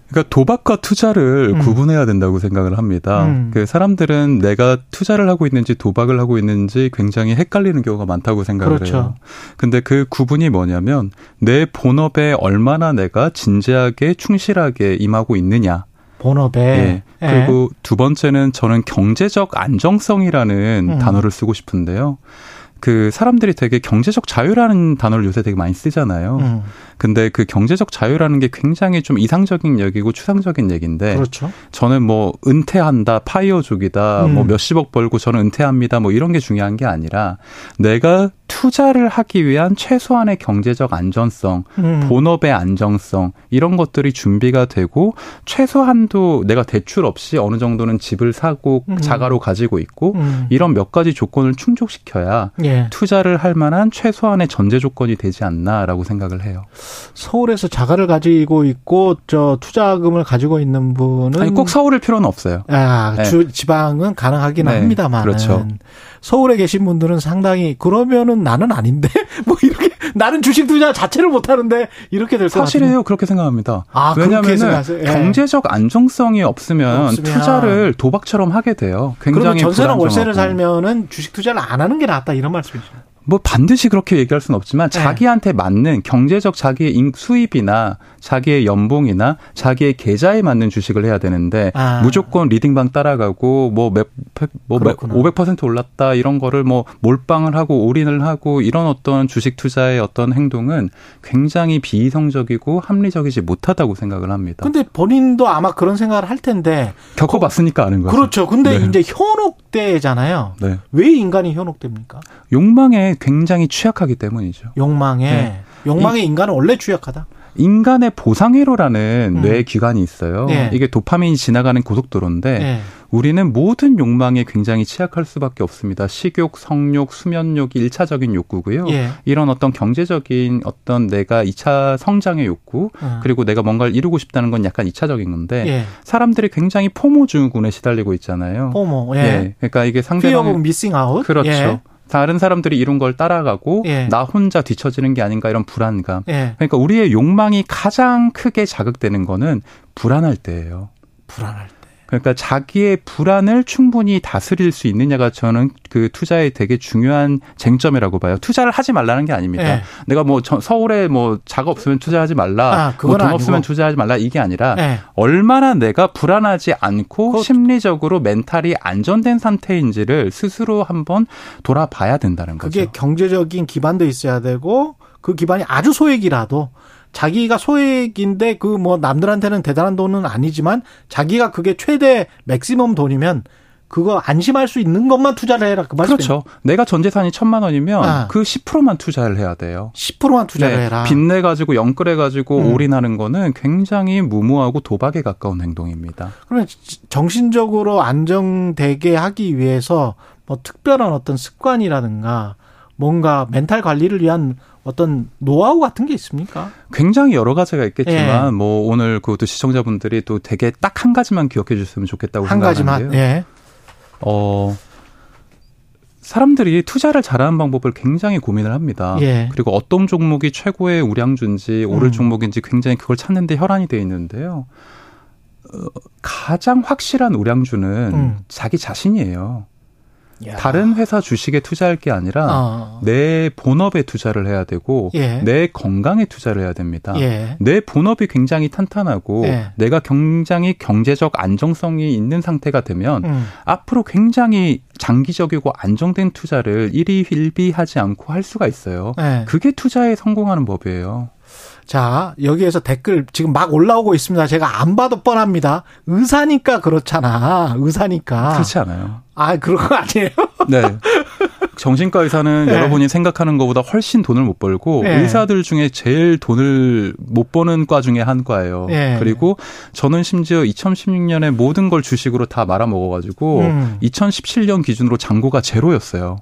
그러니까 도박과 투자를 음. 구분해야 된다고 생각을 합니다. 음. 그 사람들은 내가 투자를 하고 있는지 도박을 하고 있는지 굉장히 헷갈리는 경우가 많다고 생각을 그렇죠. 해요. 근데 그 구분이 뭐냐면 내 본업에 얼마나 내가 진지하게 충실하게 임하고 있느냐. 본업에. 예. 예. 그리고 두 번째는 저는 경제적 안정성이라는 음. 단어를 쓰고 싶은데요. 그 사람들이 되게 경제적 자유라는 단어를 요새 되게 많이 쓰잖아요. 음. 근데 그 경제적 자유라는 게 굉장히 좀 이상적인 얘기고 추상적인 얘기인데 그렇죠. 저는 뭐 은퇴한다, 파이어족이다, 음. 뭐 몇십억 벌고 저는 은퇴합니다, 뭐 이런 게 중요한 게 아니라 내가 투자를 하기 위한 최소한의 경제적 안전성, 음. 본업의 안정성 이런 것들이 준비가 되고 최소한도 내가 대출 없이 어느 정도는 집을 사고 음. 자가로 가지고 있고 음. 이런 몇 가지 조건을 충족시켜야 예. 투자를 할 만한 최소한의 전제 조건이 되지 않나라고 생각을 해요. 서울에서 자가를 가지고 있고 저 투자금을 가지고 있는 분은 아니 꼭 서울일 필요는 없어요. 아, 네. 주 지방은 가능하긴 네. 합니다만. 그렇죠. 서울에 계신 분들은 상당히 그러면은 나는 아닌데 뭐 이렇게 나는 주식 투자 자체를 못 하는데 이렇게 될 것 같아요. 사실이에요. 그렇게 생각합니다. 아, 왜냐하면 예. 경제적 안정성이 없으면, 없으면, 투자를 도박처럼 하게 돼요. 굉장히 전세나 월세를 살면은 주식 투자를 안 하는 게 낫다 이런 말씀이죠. 뭐 반드시 그렇게 얘기할 수는 없지만 네. 자기한테 맞는 경제적 자기의 수입이나 자기의 연봉이나 자기의 계좌에 맞는 주식을 해야 되는데 아. 무조건 리딩방 따라가고 뭐몇뭐 뭐500% 올랐다 이런 거를 뭐 몰빵을 하고 올인을 하고 이런 어떤 주식 투자의 어떤 행동은 굉장히 비이성적이고 합리적이지 못하다고 생각을 합니다. 근데 본인도 아마 그런 생각을 할 텐데 겪어봤으니까 아는 거죠. 그렇죠. 근데 네. 이제 현혹 되잖아요. 네. 왜 인간이 현혹됩니까? 욕망에 굉장히 취약하기 때문이죠. 욕망에 네. 욕망에 이, 인간은 원래 취약하다. 인간의 보상회로라는 음. 뇌 기관이 있어요. 네. 이게 도파민이 지나가는 고속도로인데 네. 우리는 모든 욕망에 굉장히 취약할 수밖에 없습니다. 식욕, 성욕, 수면욕이 일차적인 욕구고요. 예. 이런 어떤 경제적인 어떤 내가 이차 성장의 욕구, 음. 그리고 내가 뭔가를 이루고 싶다는 건 약간 이차적인 건데 예. 사람들이 굉장히 FOMO 증후군에 시달리고 있잖아요. FOMO. 예. 예. 그러니까 이게 상대방 missing out. 그렇죠. 예. 다른 사람들이 이룬 걸 따라가고 예. 나 혼자 뒤처지는 게 아닌가 이런 불안감. 예. 그러니까 우리의 욕망이 가장 크게 자극되는 거는 불안할 때예요. 불안할 때. 그러니까 자기의 불안을 충분히 다스릴 수 있느냐가 저는 그 투자의 되게 중요한 쟁점이라고 봐요. 투자를 하지 말라는 게 아닙니다. 네. 내가 뭐 서울에 뭐 자가 없으면 투자하지 말라, 아, 뭐돈 없으면 투자하지 말라 이게 아니라 네. 얼마나 내가 불안하지 않고 심리적으로 멘탈이 안전된 상태인지를 스스로 한번 돌아봐야 된다는 거죠. 그게 경제적인 기반도 있어야 되고 그 기반이 아주 소액이라도 자기가 소액인데 그 뭐 남들한테는 대단한 돈은 아니지만 자기가 그게 최대 맥시멈 돈이면 그거 안심할 수 있는 것만 투자를 해라 그 말이에요. 그렇죠. 내가 전 재산이 천만 원이면 아. 그 10%만 투자를 해야 돼요. 10%만 투자를 네. 해라. 빚내 가지고 영끌해 가지고 음. 올인하는 거는 굉장히 무모하고 도박에 가까운 행동입니다. 그러면 정신적으로 안정되게 하기 위해서 뭐 특별한 어떤 습관이라든가 뭔가 멘탈 관리를 위한 어떤 노하우 같은 게 있습니까? 굉장히 여러 가지가 있겠지만 예. 뭐 오늘 그것도 시청자분들이 또 되게 딱 한 가지만 기억해 주셨으면 좋겠다고 한 생각하는데요. 가지만. 예. 어 사람들이 투자를 잘하는 방법을 굉장히 고민을 합니다. 예. 그리고 어떤 종목이 최고의 우량주인지 오를 음. 종목인지 굉장히 그걸 찾는데 혈안이 돼 있는데요. 어, 가장 확실한 우량주는 음. 자기 자신이에요. 야. 다른 회사 주식에 투자할 게 아니라 어. 내 본업에 투자를 해야 되고 예. 내 건강에 투자를 해야 됩니다. 예. 내 본업이 굉장히 탄탄하고 예. 내가 굉장히 경제적 안정성이 있는 상태가 되면 음. 앞으로 굉장히 장기적이고 안정된 투자를 일희일비하지 않고 할 수가 있어요. 예. 그게 투자에 성공하는 법이에요. 자, 여기에서 댓글 지금 막 올라오고 있습니다. 제가 안 봐도 뻔합니다. 의사니까 그렇잖아. 의사니까. 그렇지 않아요. 아, 그런 거 아니에요? 네. 정신과 의사는 네. 여러분이 생각하는 것보다 훨씬 돈을 못 벌고 네. 의사들 중에 제일 돈을 못 버는 과 중에 한 과예요. 네. 그리고 저는 심지어 2016년에 모든 걸 주식으로 다 말아 먹어가지고 음. 2017년 기준으로 잔고가 제로였어요.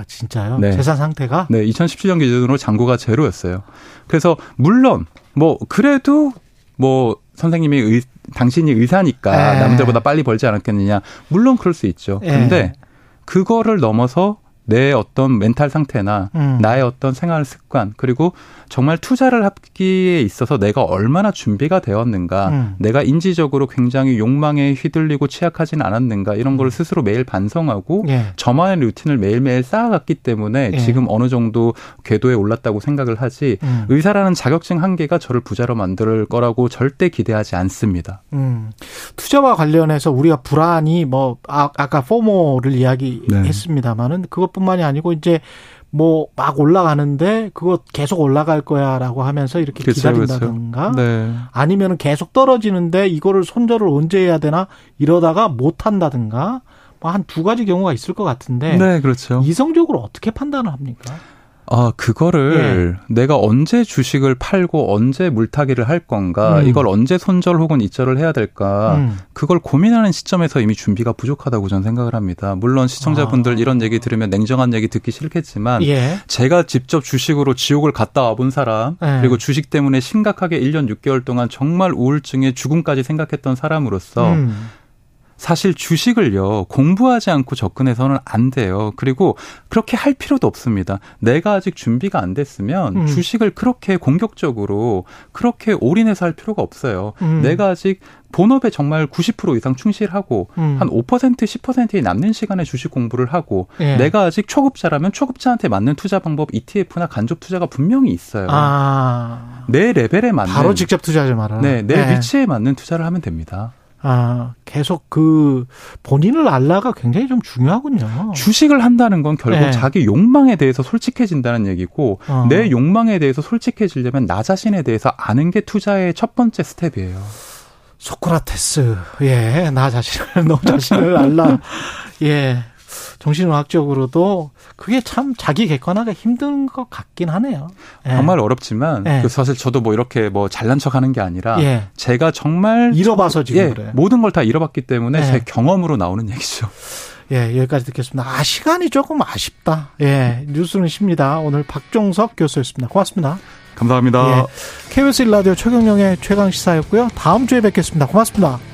아 진짜요? 네. 재산 상태가? 네, 2017년 기준으로 잔고가 제로였어요. 그래서 물론 뭐 그래도 뭐 선생님이 의, 당신이 의사니까 에. 네. 남들보다 빨리 벌지 않았겠느냐. 물론 그럴 수 있죠. 네. 근데 그거를 넘어서 내 어떤 멘탈 상태나 음. 나의 어떤 생활 습관 그리고 정말 투자를 하기에 있어서 내가 얼마나 준비가 되었는가 음. 내가 인지적으로 굉장히 욕망에 휘둘리고 취약하지는 않았는가 이런 걸 음. 스스로 매일 반성하고 예. 저만의 루틴을 매일매일 쌓아갔기 때문에 예. 지금 어느 정도 궤도에 올랐다고 생각을 하지 음. 의사라는 자격증 한 개가 저를 부자로 만들 거라고 절대 기대하지 않습니다. 음. 투자와 관련해서 우리가 불안이 뭐 아, 까 포모를 이야기했습니다마는 네. 그것 뿐 만이 아니고 이제 뭐 막 올라가는데 그거 계속 올라갈 거야라고 하면서 이렇게 그렇죠, 기다린다든가. 네. 아니면 계속 떨어지는데 이거를 손절을 언제 해야 되나 이러다가 못 한다든가 뭐 한 두 가지 경우가 있을 것 같은데 네, 그렇죠. 이성적으로 어떻게 판단을 합니까? 아, 그거를 예. 내가 언제 주식을 팔고 언제 물타기를 할 건가, 음. 이걸 언제 손절 혹은 이절을 해야 될까, 음. 그걸 고민하는 시점에서 이미 준비가 부족하다고 저는 생각을 합니다. 물론 시청자분들 아. 이런 얘기 들으면 냉정한 얘기 듣기 싫겠지만, 예. 제가 직접 주식으로 지옥을 갔다 와본 사람, 예. 그리고 주식 때문에 심각하게 1년 6개월 동안 정말 우울증에 죽음까지 생각했던 사람으로서, 음. 사실 주식을요, 공부하지 않고 접근해서는 안 돼요. 그리고 그렇게 할 필요도 없습니다. 내가 아직 준비가 안 됐으면 음. 주식을 그렇게 공격적으로, 그렇게 올인해서 할 필요가 없어요. 음. 내가 아직 본업에 정말 90% 이상 충실하고 음. 한 5% 10%에 남는 시간에 주식 공부를 하고 예. 내가 아직 초급자라면 초급자한테 맞는 투자 방법 ETF나 간접 투자가 분명히 있어요. 아. 내 레벨에 맞는 바로 직접 투자하지 마라. 네, 내 예. 위치에 맞는 투자를 하면 됩니다. 아, 계속 그 본인을 알라가 굉장히 좀 중요하군요. 주식을 한다는 건 결국 네. 자기 욕망에 대해서 솔직해진다는 얘기고 어. 내 욕망에 대해서 솔직해지려면 나 자신에 대해서 아는 게 투자의 첫 번째 스텝이에요. 소크라테스, 예, 나 자신을, 너 자신을 알라. 예, 정신의학적으로도 그게 참 자기 객관화가 힘든 것 같긴 하네요. 예. 정말 어렵지만 예. 그 사실 저도 뭐 이렇게 뭐 잘난 척하는 게 아니라 예. 제가 정말 잃어봐서 지금 예, 그래. 모든 걸 다 잃어봤기 때문에 예. 제 경험으로 나오는 얘기죠. 예, 여기까지 듣겠습니다. 아, 시간이 조금 아쉽다. 예, 뉴스는 쉽니다. 오늘 박종석 교수였습니다. 고맙습니다. 감사합니다. 예, KBS 1라디오 최경영의 최강 시사였고요. 다음 주에 뵙겠습니다. 고맙습니다.